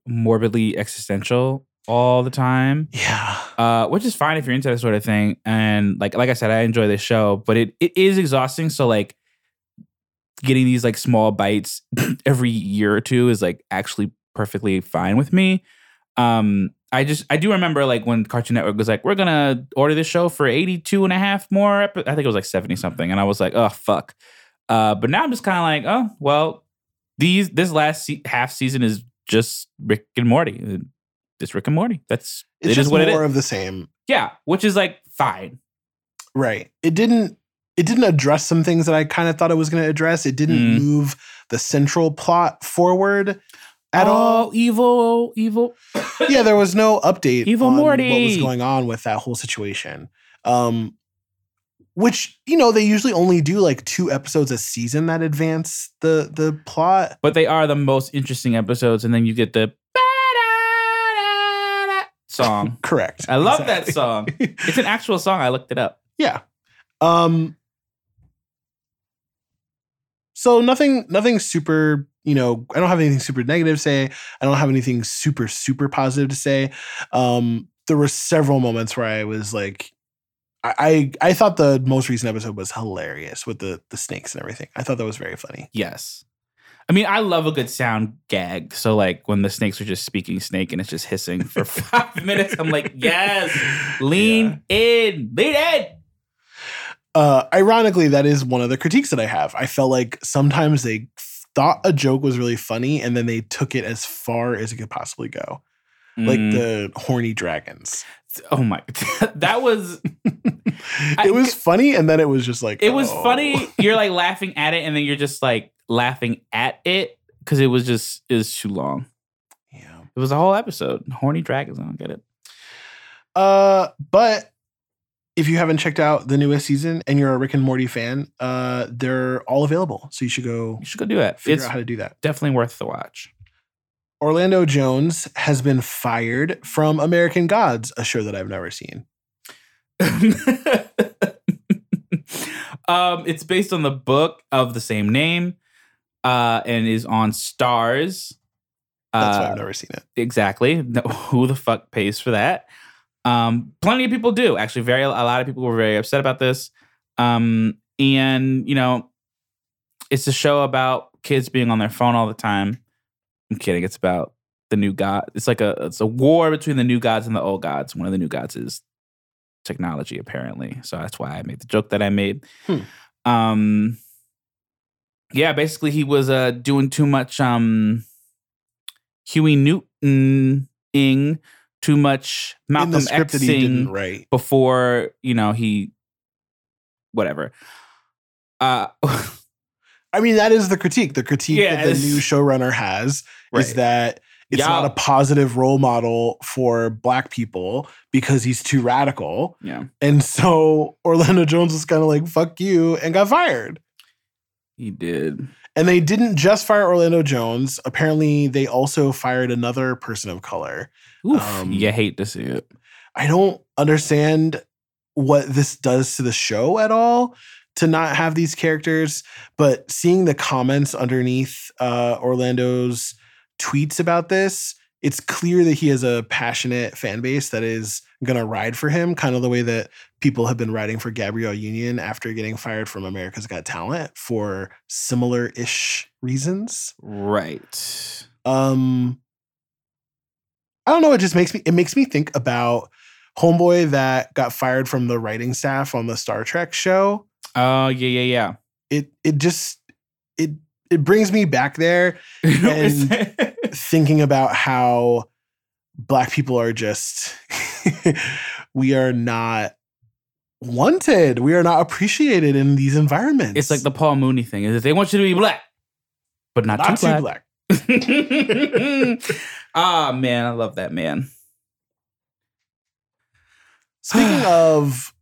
morbidly existential all the time. yeah, uh, which is fine if you're into that sort of thing. And like like I said, I enjoy this show, but it it is exhausting. So like getting these like small bites every year or two is like actually perfectly fine with me. Um, I just I do remember like when Cartoon Network was like, we're gonna order this show for 82 and a half more. Epi-. I think it was like 70 something, and I was like, oh fuck. Uh, but now I'm just kind of like, oh well, these this last se- half season is just Rick and Morty. It's Rick and Morty. That's It's it just is what more is. of the same. Yeah, which is like fine. Right. It didn't it didn't address some things that I kind of thought it was going to address. It didn't Mm. move the central plot forward at all. Oh, evil, evil. Yeah, there was no update Evil on what was going on with that whole situation. Um which, you know, they usually only do like two episodes a season that advance the the plot. but they are the most interesting episodes, and then you get the song. Correct. I love that song. It's an actual song. I looked it up. Yeah. Um so nothing nothing super, you know, I don't have anything super negative to say. I don't have anything super super positive to say. Um there were several moments where I was like I I, I thought the most recent episode was hilarious with the the snakes and everything. I thought that was very funny. Yes. I mean, I love a good sound gag. So, like, when the snakes are just speaking snake and it's just hissing for five minutes, I'm like, yes, lean in, lean in. Uh, ironically, that is one of the critiques that I have. I felt like sometimes they thought a joke was really funny and then they took it as far as it could possibly go. Like Mm. the horny dragons. oh my, that was, I- it was funny and then it was just like it was oh. funny. You're like laughing at it and then you're just like laughing at it because it was just, it was too long. Yeah. It was a whole episode. Horny dragons. I don't get it. Uh, but if you haven't checked out the newest season and you're a Rick and Morty fan, uh, they're all available. So you should go You should go do it. figure It's out how to do that. definitely worth the watch. Orlando Jones has been fired from American Gods, a show that I've never seen. um, it's based on the book of the same name, uh, and is on Starz. That's why Uh, I've never seen it. exactly. No, who the fuck pays for that? Um, plenty of people do. Actually, very a lot of people were very upset about this. Um, and you know, it's a show about kids being on their phone all the time. I'm kidding. It's about the new god. It's like a it's a war between the new gods and the old gods. One of the new gods is technology, apparently. So that's why I made the joke that I made. Hmm. Um, yeah, basically he was uh doing too much um Huey Newton ing too much Malcolm the script that he didn't Xing write. before you know he whatever. Uh, I mean, that is the critique. The critique Yeah, that the new showrunner has is that it's not a positive role model for black people because he's too radical. yeah, And so Orlando Jones was kind of like, fuck you, and got fired. he did. And they didn't just fire Orlando Jones. Apparently, they also fired another person of color. Oof, Um, you hate to see it. I don't understand what this does to the show at all to not have these characters, but seeing the comments underneath uh, Orlando's tweets about this, it's clear that he has a passionate fan base that is going to ride for him, kind of the way that people have been riding for Gabrielle Union after getting fired from America's Got Talent for similar ish reasons. Right. Um, I don't know. It just makes me. It makes me think about homeboy that got fired from the writing staff on the Star Trek show. Oh yeah, yeah, yeah. It it just it it brings me back there yeah. Thinking about how black people are just we are not wanted. We are not appreciated in these environments. it's like the Paul Mooney thing. Is that they want you to be black, but not, not too too black. black. Ah man, I love that man. Speaking of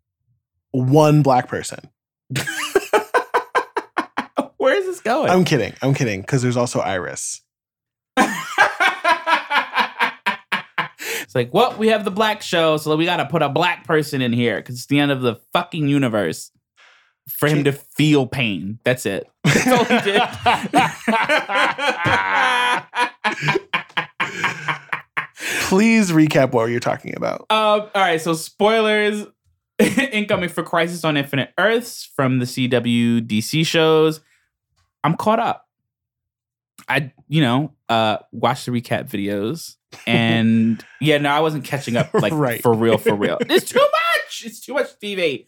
one black person, Where is this going? I'm kidding. I'm kidding because there's also Iris. it's like, well, we have the black show, so we got to put a black person in here because it's the end of the fucking universe for him to feel pain. That's it. That's all he did. Please recap what you're talking about. Um, all right, so spoilers incoming for Crisis on Infinite Earths from the CW DC shows. I'm caught up. I, you know, uh, watched the recap videos, and yeah, no, I wasn't catching up like Right. for real, for real. It's too much. It's too much TV.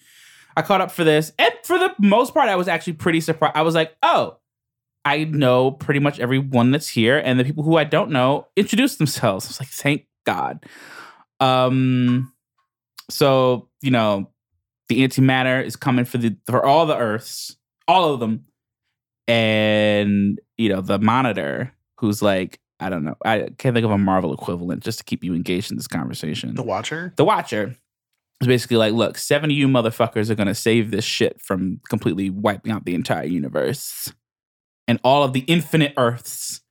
I caught up for this, and for the most part, I was actually pretty surprised. I was like, oh, I know pretty much everyone that's here, and the people who I don't know introduce themselves. I was like, thank God. Um, so you know, the antimatter is coming for the for all the Earths, all of them, and you know the Monitor, who's like, I don't know, I can't think of a Marvel equivalent just to keep you engaged in this conversation. The Watcher. The Watcher is basically like, look, seven of you motherfuckers are gonna save this shit from completely wiping out the entire universe and all of the infinite Earths.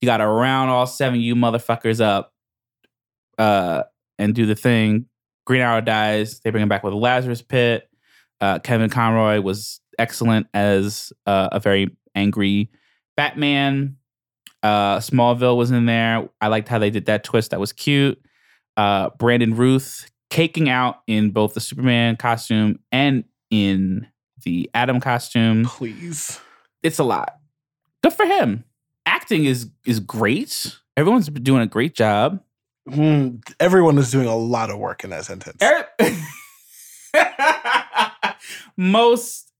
You gotta round all seven of you motherfuckers up, uh, and do the thing. Green Arrow dies. They bring him back with a Lazarus pit. Uh, Kevin Conroy was excellent as uh, a very angry Batman. Uh, Smallville was in there. I liked how they did that twist. That was cute. Uh, Brandon Routh caking out in both the Superman costume and in the Atom costume. Please. It's a lot. Good for him. Acting is is great. Everyone's doing a great job. Mm, everyone is doing a lot of work in that sentence. Er- Most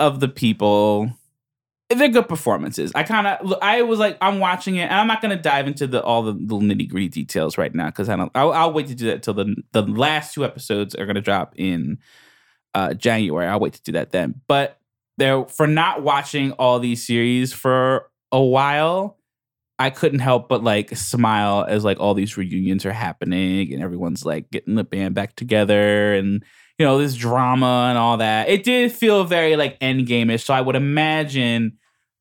of the people, they're good performances. I kind of, I was like, I'm watching it, and I'm not to dive into the all the little nitty gritty details right now because I don't. I'll, I'll wait to do that till the the last two episodes are to drop in uh January. I'll wait to do that then. But there, for not watching all these series for a while. I couldn't help but like smile as like all these reunions are happening and everyone's like getting the band back together and you know this drama and all that. It did feel very like endgame-ish. So I would imagine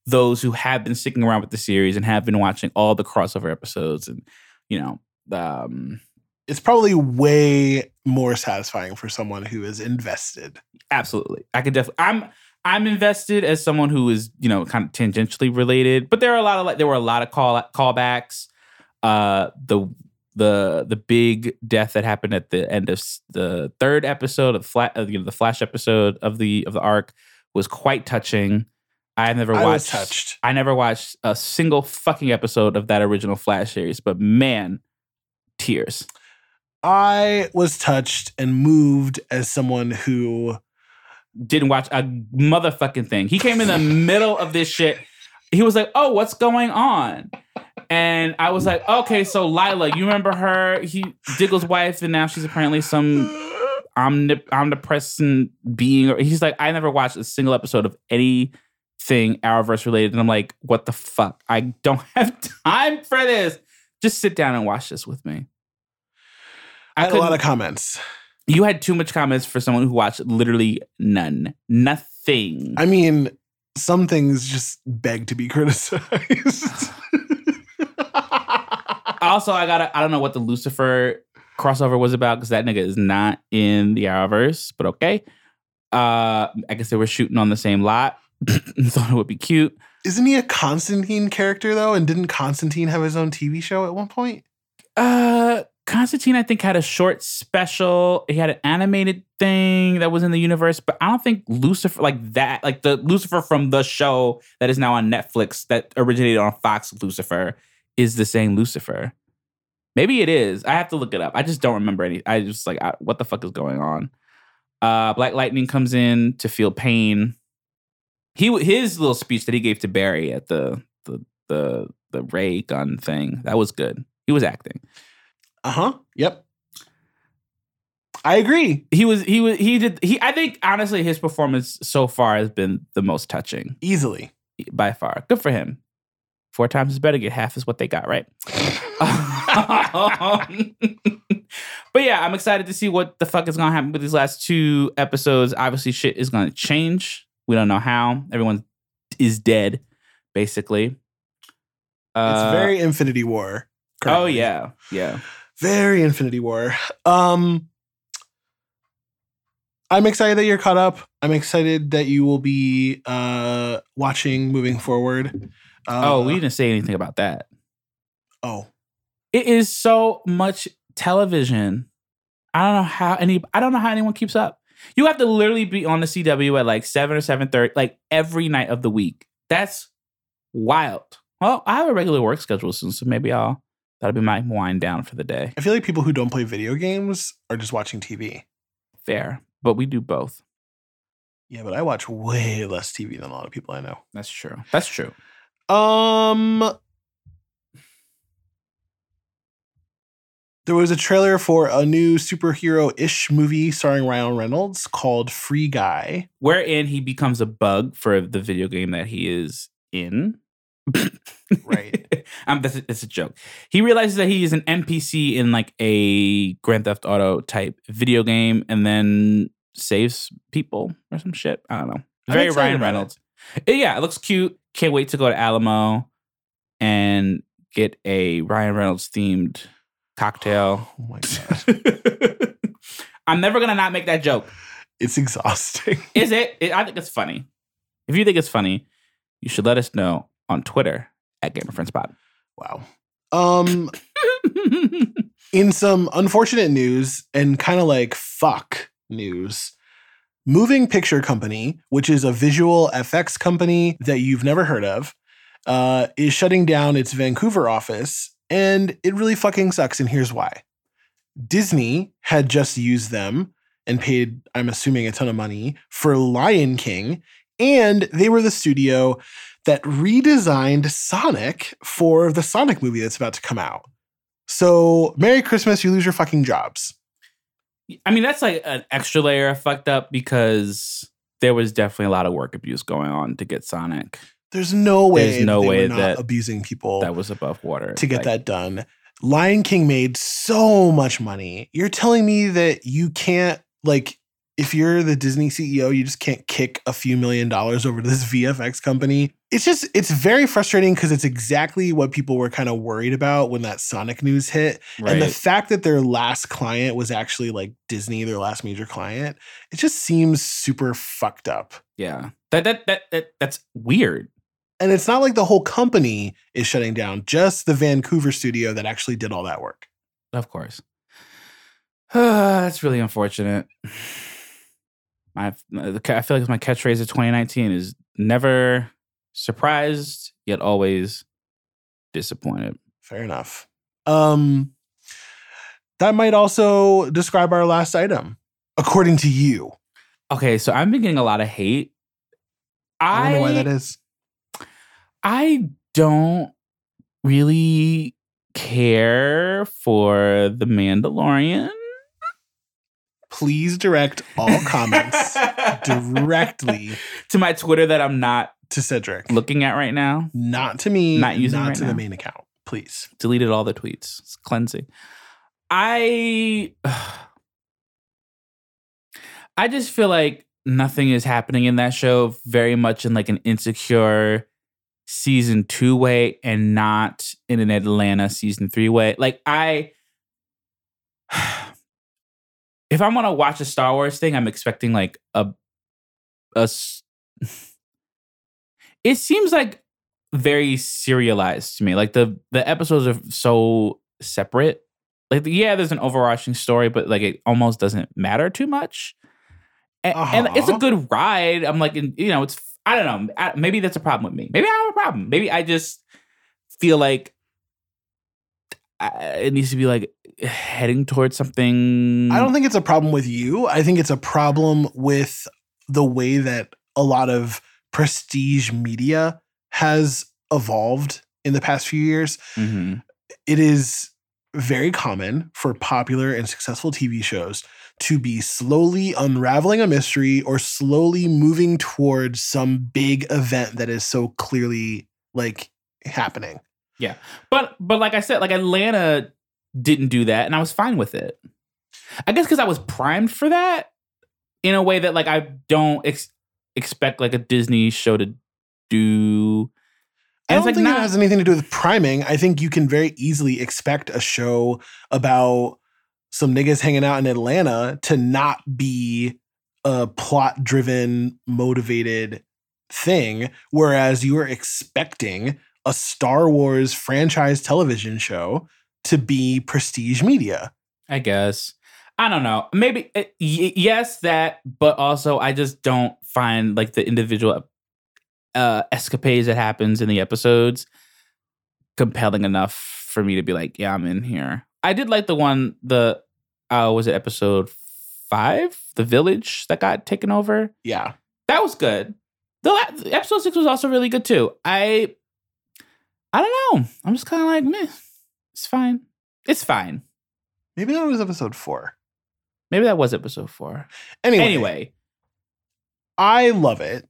those who have been sticking around with the series and have been watching all the crossover episodes and you know um It's probably way more satisfying for someone who is invested. absolutely i could definitely i'm i'm invested as someone who is you know kind of tangentially related but there are a lot of like there were a lot of call callbacks uh the the the big death that happened at the end of the third episode of flat uh, you know the flash episode of the of the arc was quite touching i never I watched touched. i never watched a single fucking episode of that original flash series but man tears I was touched and moved as someone who didn't watch a motherfucking thing. He came in the middle of this shit. He was like, "Oh, what's going on?" And I was like, "Okay, so Lyla, you remember her? He Diggle's wife, and now she's apparently some omnip- omnipresent being." He's like, "I never watched a single episode of anything Arrowverse related," and I'm like, "What the fuck? I don't have time for this. Just sit down and watch this with me." I had a lot of comments. you had too much comments for someone who watched literally none, nothing. I mean, some things just beg to be criticized. also, I gotta. I don't know what the Lucifer crossover was about because that nigga is not in the Arrowverse. But okay, uh, I guess they were shooting on the same lot. Thought it would be cute. Isn't he a Constantine character though? And didn't Constantine have his own TV show at one point? Uh, Constantine, I think, had a short special. He had an animated thing that was in the universe, but I don't think Lucifer, like that, like the Lucifer from the show that is now on Netflix that originated on Fox Lucifer, is the same Lucifer. Maybe it is. I have to look it up. I just don't remember any. I just like, I, what the fuck is going on? Uh, Black Lightning comes in to feel pain. He his little speech that he gave to Barry at the the the the ray gun thing that was good. He was acting. Uh huh. Yep. I agree. he was he was he did he I think honestly his performance so far has been the most touching Easily. by far. Good for him. Four times is better. Get half is what they got right. But yeah, I'm excited to see what the fuck is gonna happen with these last two episodes. Obviously, shit is gonna change. We don't know how. Everyone is dead, basically. Uh, it's very Infinity War. Oh yeah, yeah. Very Infinity War. Um I'm excited that you're caught up. I'm excited that you will be uh watching moving forward. Uh, oh, we didn't say anything about that. Oh. It is so much television. I don't know how any I don't know how anyone keeps up. You have to literally be on the CW at like 7 or 7:30 like every night of the week. That's wild. Well, I have a regular work schedule soon, so maybe I'll that'll be my wind down for the day. I feel like people who don't play video games are just watching TV. Fair, but we do both. Yeah, but I watch way less TV than a lot of people I know. That's true. That's true. Um There was a trailer for a new superhero-ish movie starring Ryan Reynolds called Free Guy. Wherein he becomes a bug for the video game that he is in. Right. um, that's a, that's a joke. He realizes that he is an NPC in like a Grand Theft Auto type video game, and then saves people or some shit. I don't know. Very Ryan. Reynolds. Yeah, it looks cute. Can't wait to go to Alamo and get a Ryan Reynolds themed cocktail. Oh my god. I'm never gonna not make that joke. it's exhausting. Is it? it? I think it's funny. If you think it's funny, you should let us know on Twitter at Gamer Friends Pod. Wow. Um in some unfortunate news and kind of like fuck news, Moving Picture Company, which is a visual FX company that you've never heard of, uh, is shutting down its Vancouver office. And it really fucking sucks. And here's why Disney had just used them and paid, I'm assuming, a ton of money for Lion King. And they were the studio that redesigned Sonic for the Sonic movie that's about to come out. So, Merry Christmas, you lose your fucking jobs. I mean, that's like an extra layer of fucked up because there was definitely a lot of work abuse going on to get Sonic. There's no way, There's no way that- abusing people That was above water. to get Like, that done. Lion King made so much money. You're telling me that you can't like if you're the Disney CEO, you just can't kick a few million dollars over to this VFX company. It's just it's very frustrating because it's exactly what people were kind of worried about when that Sonic news hit. And the fact that their last client was actually like Disney, their last major client, it just seems super fucked up. Yeah. That, that that that that's weird. And it's not like the whole company is shutting down, just the Vancouver studio that actually did all that work. Of course. that's really unfortunate. Uh, the ca- I feel like my catchphrase of 2019 is never surprised yet always disappointed. Fair enough. Um that might also describe our last item, according to you. Okay, so I've been getting a lot of hate. I don't know why that is. I don't really care for the Mandalorian. Please direct all comments directly to my Twitter that I'm not to Cedric. looking at right now. not to me, Not using not right to now. the main account. Please. Deleted all the tweets. It's cleansing. I I just feel like nothing is happening in that show very much in like an insecure season 2 way and not in an Atlanta season 3 way. Like I if I'm gonna watch a Star Wars thing, I'm expecting like a a. It seems like very serialized to me. Like the the episodes are so separate. Like yeah, there's an overarching story, but like it almost doesn't matter too much. And, and it's a Uh-huh. good ride. I'm like, you know, it's I don't know. I, maybe that's a problem with me. Maybe I have a problem. Maybe I just feel like it needs to be like heading towards something. I don't think it's a problem with you. I think it's a problem with the way that a lot of prestige media has evolved in the past few years. Mhm. It is very common for popular and successful TV shows to be slowly unraveling a mystery or slowly moving towards some big event that is so clearly like happening. Yeah. But but like I said, like Atlanta didn't do that, and I was fine with it. I guess because I was primed for that in a way that like I don't ex- expect like a Disney show to do. I And don't it's like think not it has anything to do with priming. I think you can very easily expect a show about some niggas hanging out in Atlanta to not be a plot driven, motivated thing, whereas you are expecting a Star Wars franchise television show to be prestige media. I guess. I don't know. Maybe uh, y- yes, that, but also I just don't find like the individual uh escapades that happens in the episodes compelling enough for me to be like, yeah, I'm in here. I did like the one the uh was it episode five, the village that got taken over. Yeah. That was good. The la- episode six was also really good too. I I don't know. I'm just kind of like, meh. It's fine. It's fine. Maybe that was episode four. Maybe that was episode four. Anyway, Anyway, I love it.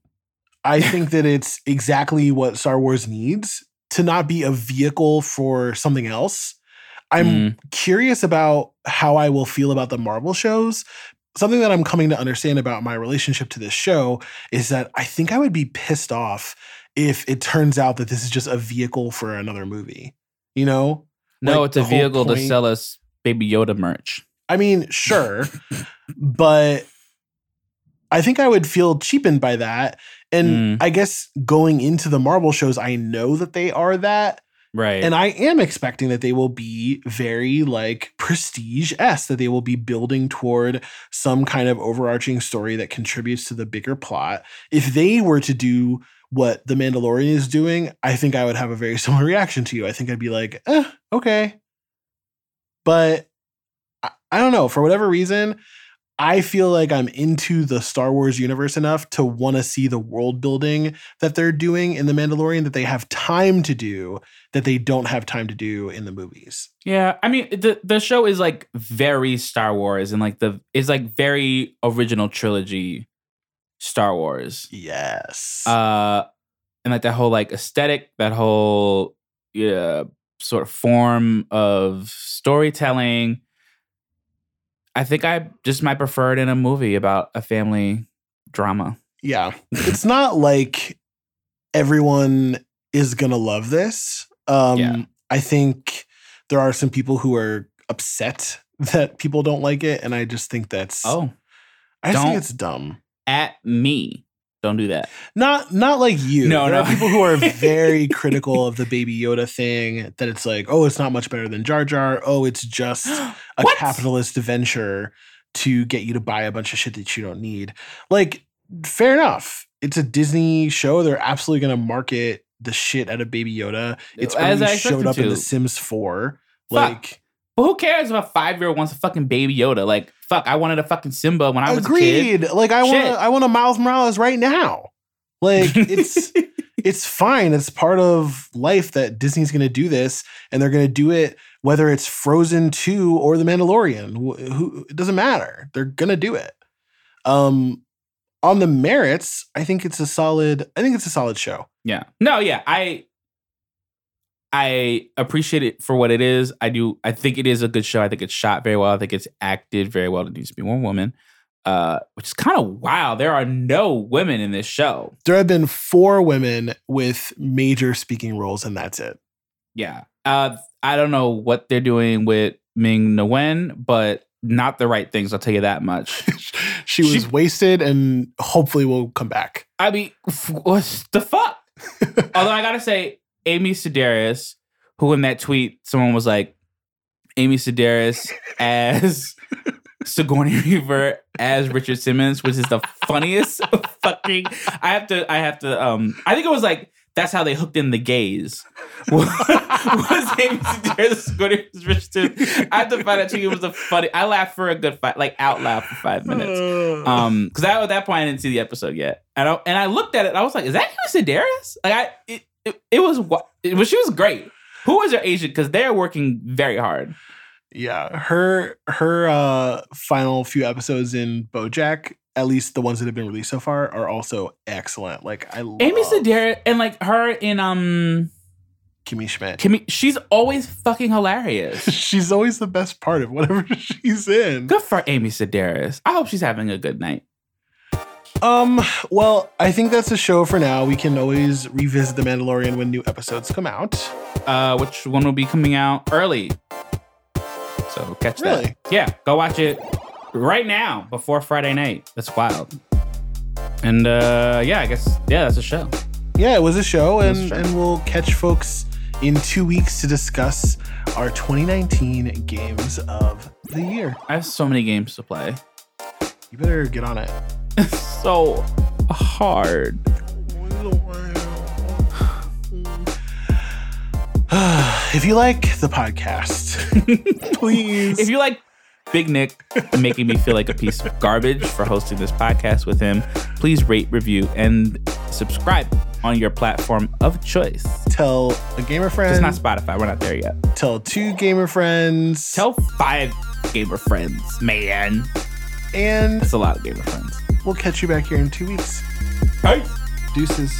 I think that it's exactly what Star Wars needs to not be a vehicle for something else. I'm mm, curious about how I will feel about the Marvel shows. Something that I'm coming to understand about my relationship to this show is that I think I would be pissed off if it turns out that this is just a vehicle for another movie. You know? no, Like, it's a vehicle to sell us Baby Yoda merch. I mean, sure, but I think I would feel cheapened by that. And Mm. I guess going into the Marvel shows, I know that they are that. Right. And I am expecting that they will be very like prestige s that they will be building toward some kind of overarching story that contributes to the bigger plot. If they were to do what The Mandalorian is doing, I think I would have a very similar reaction to you. I think I'd be like, eh, okay. But I, I don't know. For whatever reason, I feel like I'm into the Star Wars universe enough to want to see the world building that they're doing in The Mandalorian that they have time to do that they don't have time to do in the movies. Yeah, I mean the the show is like very Star Wars and like the is like very original trilogy Star Wars. Yes. Uh and like that whole like aesthetic, that whole yeah, sort of form of storytelling. I think I just might prefer it in a movie about a family drama. yeah. it's not like everyone is going to love this. Um Yeah. I think there are some people who are upset that people don't like it and I just think that's Oh, I think don't- it's dumb. at me. Don't do that. Not not like you. No, there no. people who are very critical of the baby Yoda thing. That it's like, oh, it's not much better than Jar Jar. Oh, it's just a capitalist venture to get you to buy a bunch of shit that you don't need. Like, fair enough. It's a Disney show. They're absolutely going to market the shit out of Baby Yoda. It's As I already expect showed up in. The Sims 4. Fuck. Like, But who cares if a five year old wants a fucking baby Yoda? Like, fuck, I wanted a fucking Simba when I was a kid. agreed. Like, I want I want a Miles Morales right now. Like, it's it's fine. It's part of life that Disney's going to do this, and they're going to do it whether it's Frozen Two or The Mandalorian. Who it doesn't matter. They're going to do it. Um, on the merits, I think it's a solid. I think it's a solid show. Yeah. No, yeah. I I appreciate it for what it is. I do I think it is a good show. I think it's shot very well. I think it's acted very well. It needs to be one woman. Uh, which is kind of wild. There are no women in this show. There have been four women with major speaking roles, and that's it. Yeah. Uh I don't know what they're doing with Ming Na Wen, but not the right things, I'll tell you that much. she was She- wasted, and hopefully will come back. I mean, what the fuck? Although I gotta say, Amy Sedaris, who in that tweet, someone was like, Amy Sedaris as Sigourney Weaver as Richard Simmons, which is the funniest fucking. I have to. I have to. Um, I think it was like that's how they hooked in the gays. was Amy Sedaris Sigourney Weaver as Richard Simmons? I have to find out too. It was a funny. I laughed for a good five, like out loud for five minutes. Um, because at that point I didn't see the episode yet, and I and I looked at it. and I was like, "Is that Amy Sedaris?" Like I, it, it, it was wa- it was she was great. Who was her agent? Because they're working very hard. Yeah, her her uh final few episodes in BoJack, at least the ones that have been released so far, are also excellent. Like I love Amy Sedaris and like her in um, Kimmy Schmidt. Kimmy, she's always fucking hilarious. She's always the best part of whatever she's in. Good for Amy Sedaris. I hope she's having a good night. Um, well, I think that's the show for now. We can always revisit The Mandalorian when new episodes come out. Uh, which one will be coming out early? So catch Really? that. Yeah, go watch it right now before Friday night. That's wild. And uh, yeah, I guess yeah, that's a show. Yeah, it was a show, was a and show. and we'll catch folks in two weeks to discuss our 2019 games of the year. I have so many games to play. You better get on it. It's so hard. if you like the podcast, please. If you like Big Nick making me feel like a piece of garbage for hosting this podcast with him, please rate, review, and subscribe on your platform of choice. tell a gamer friend, It's not Spotify. We're not there yet. tell two gamer friends, Tell five gamer friends, man. and it's a lot of gamer friends. We'll catch you back here in two weeks. Bye. Deuces.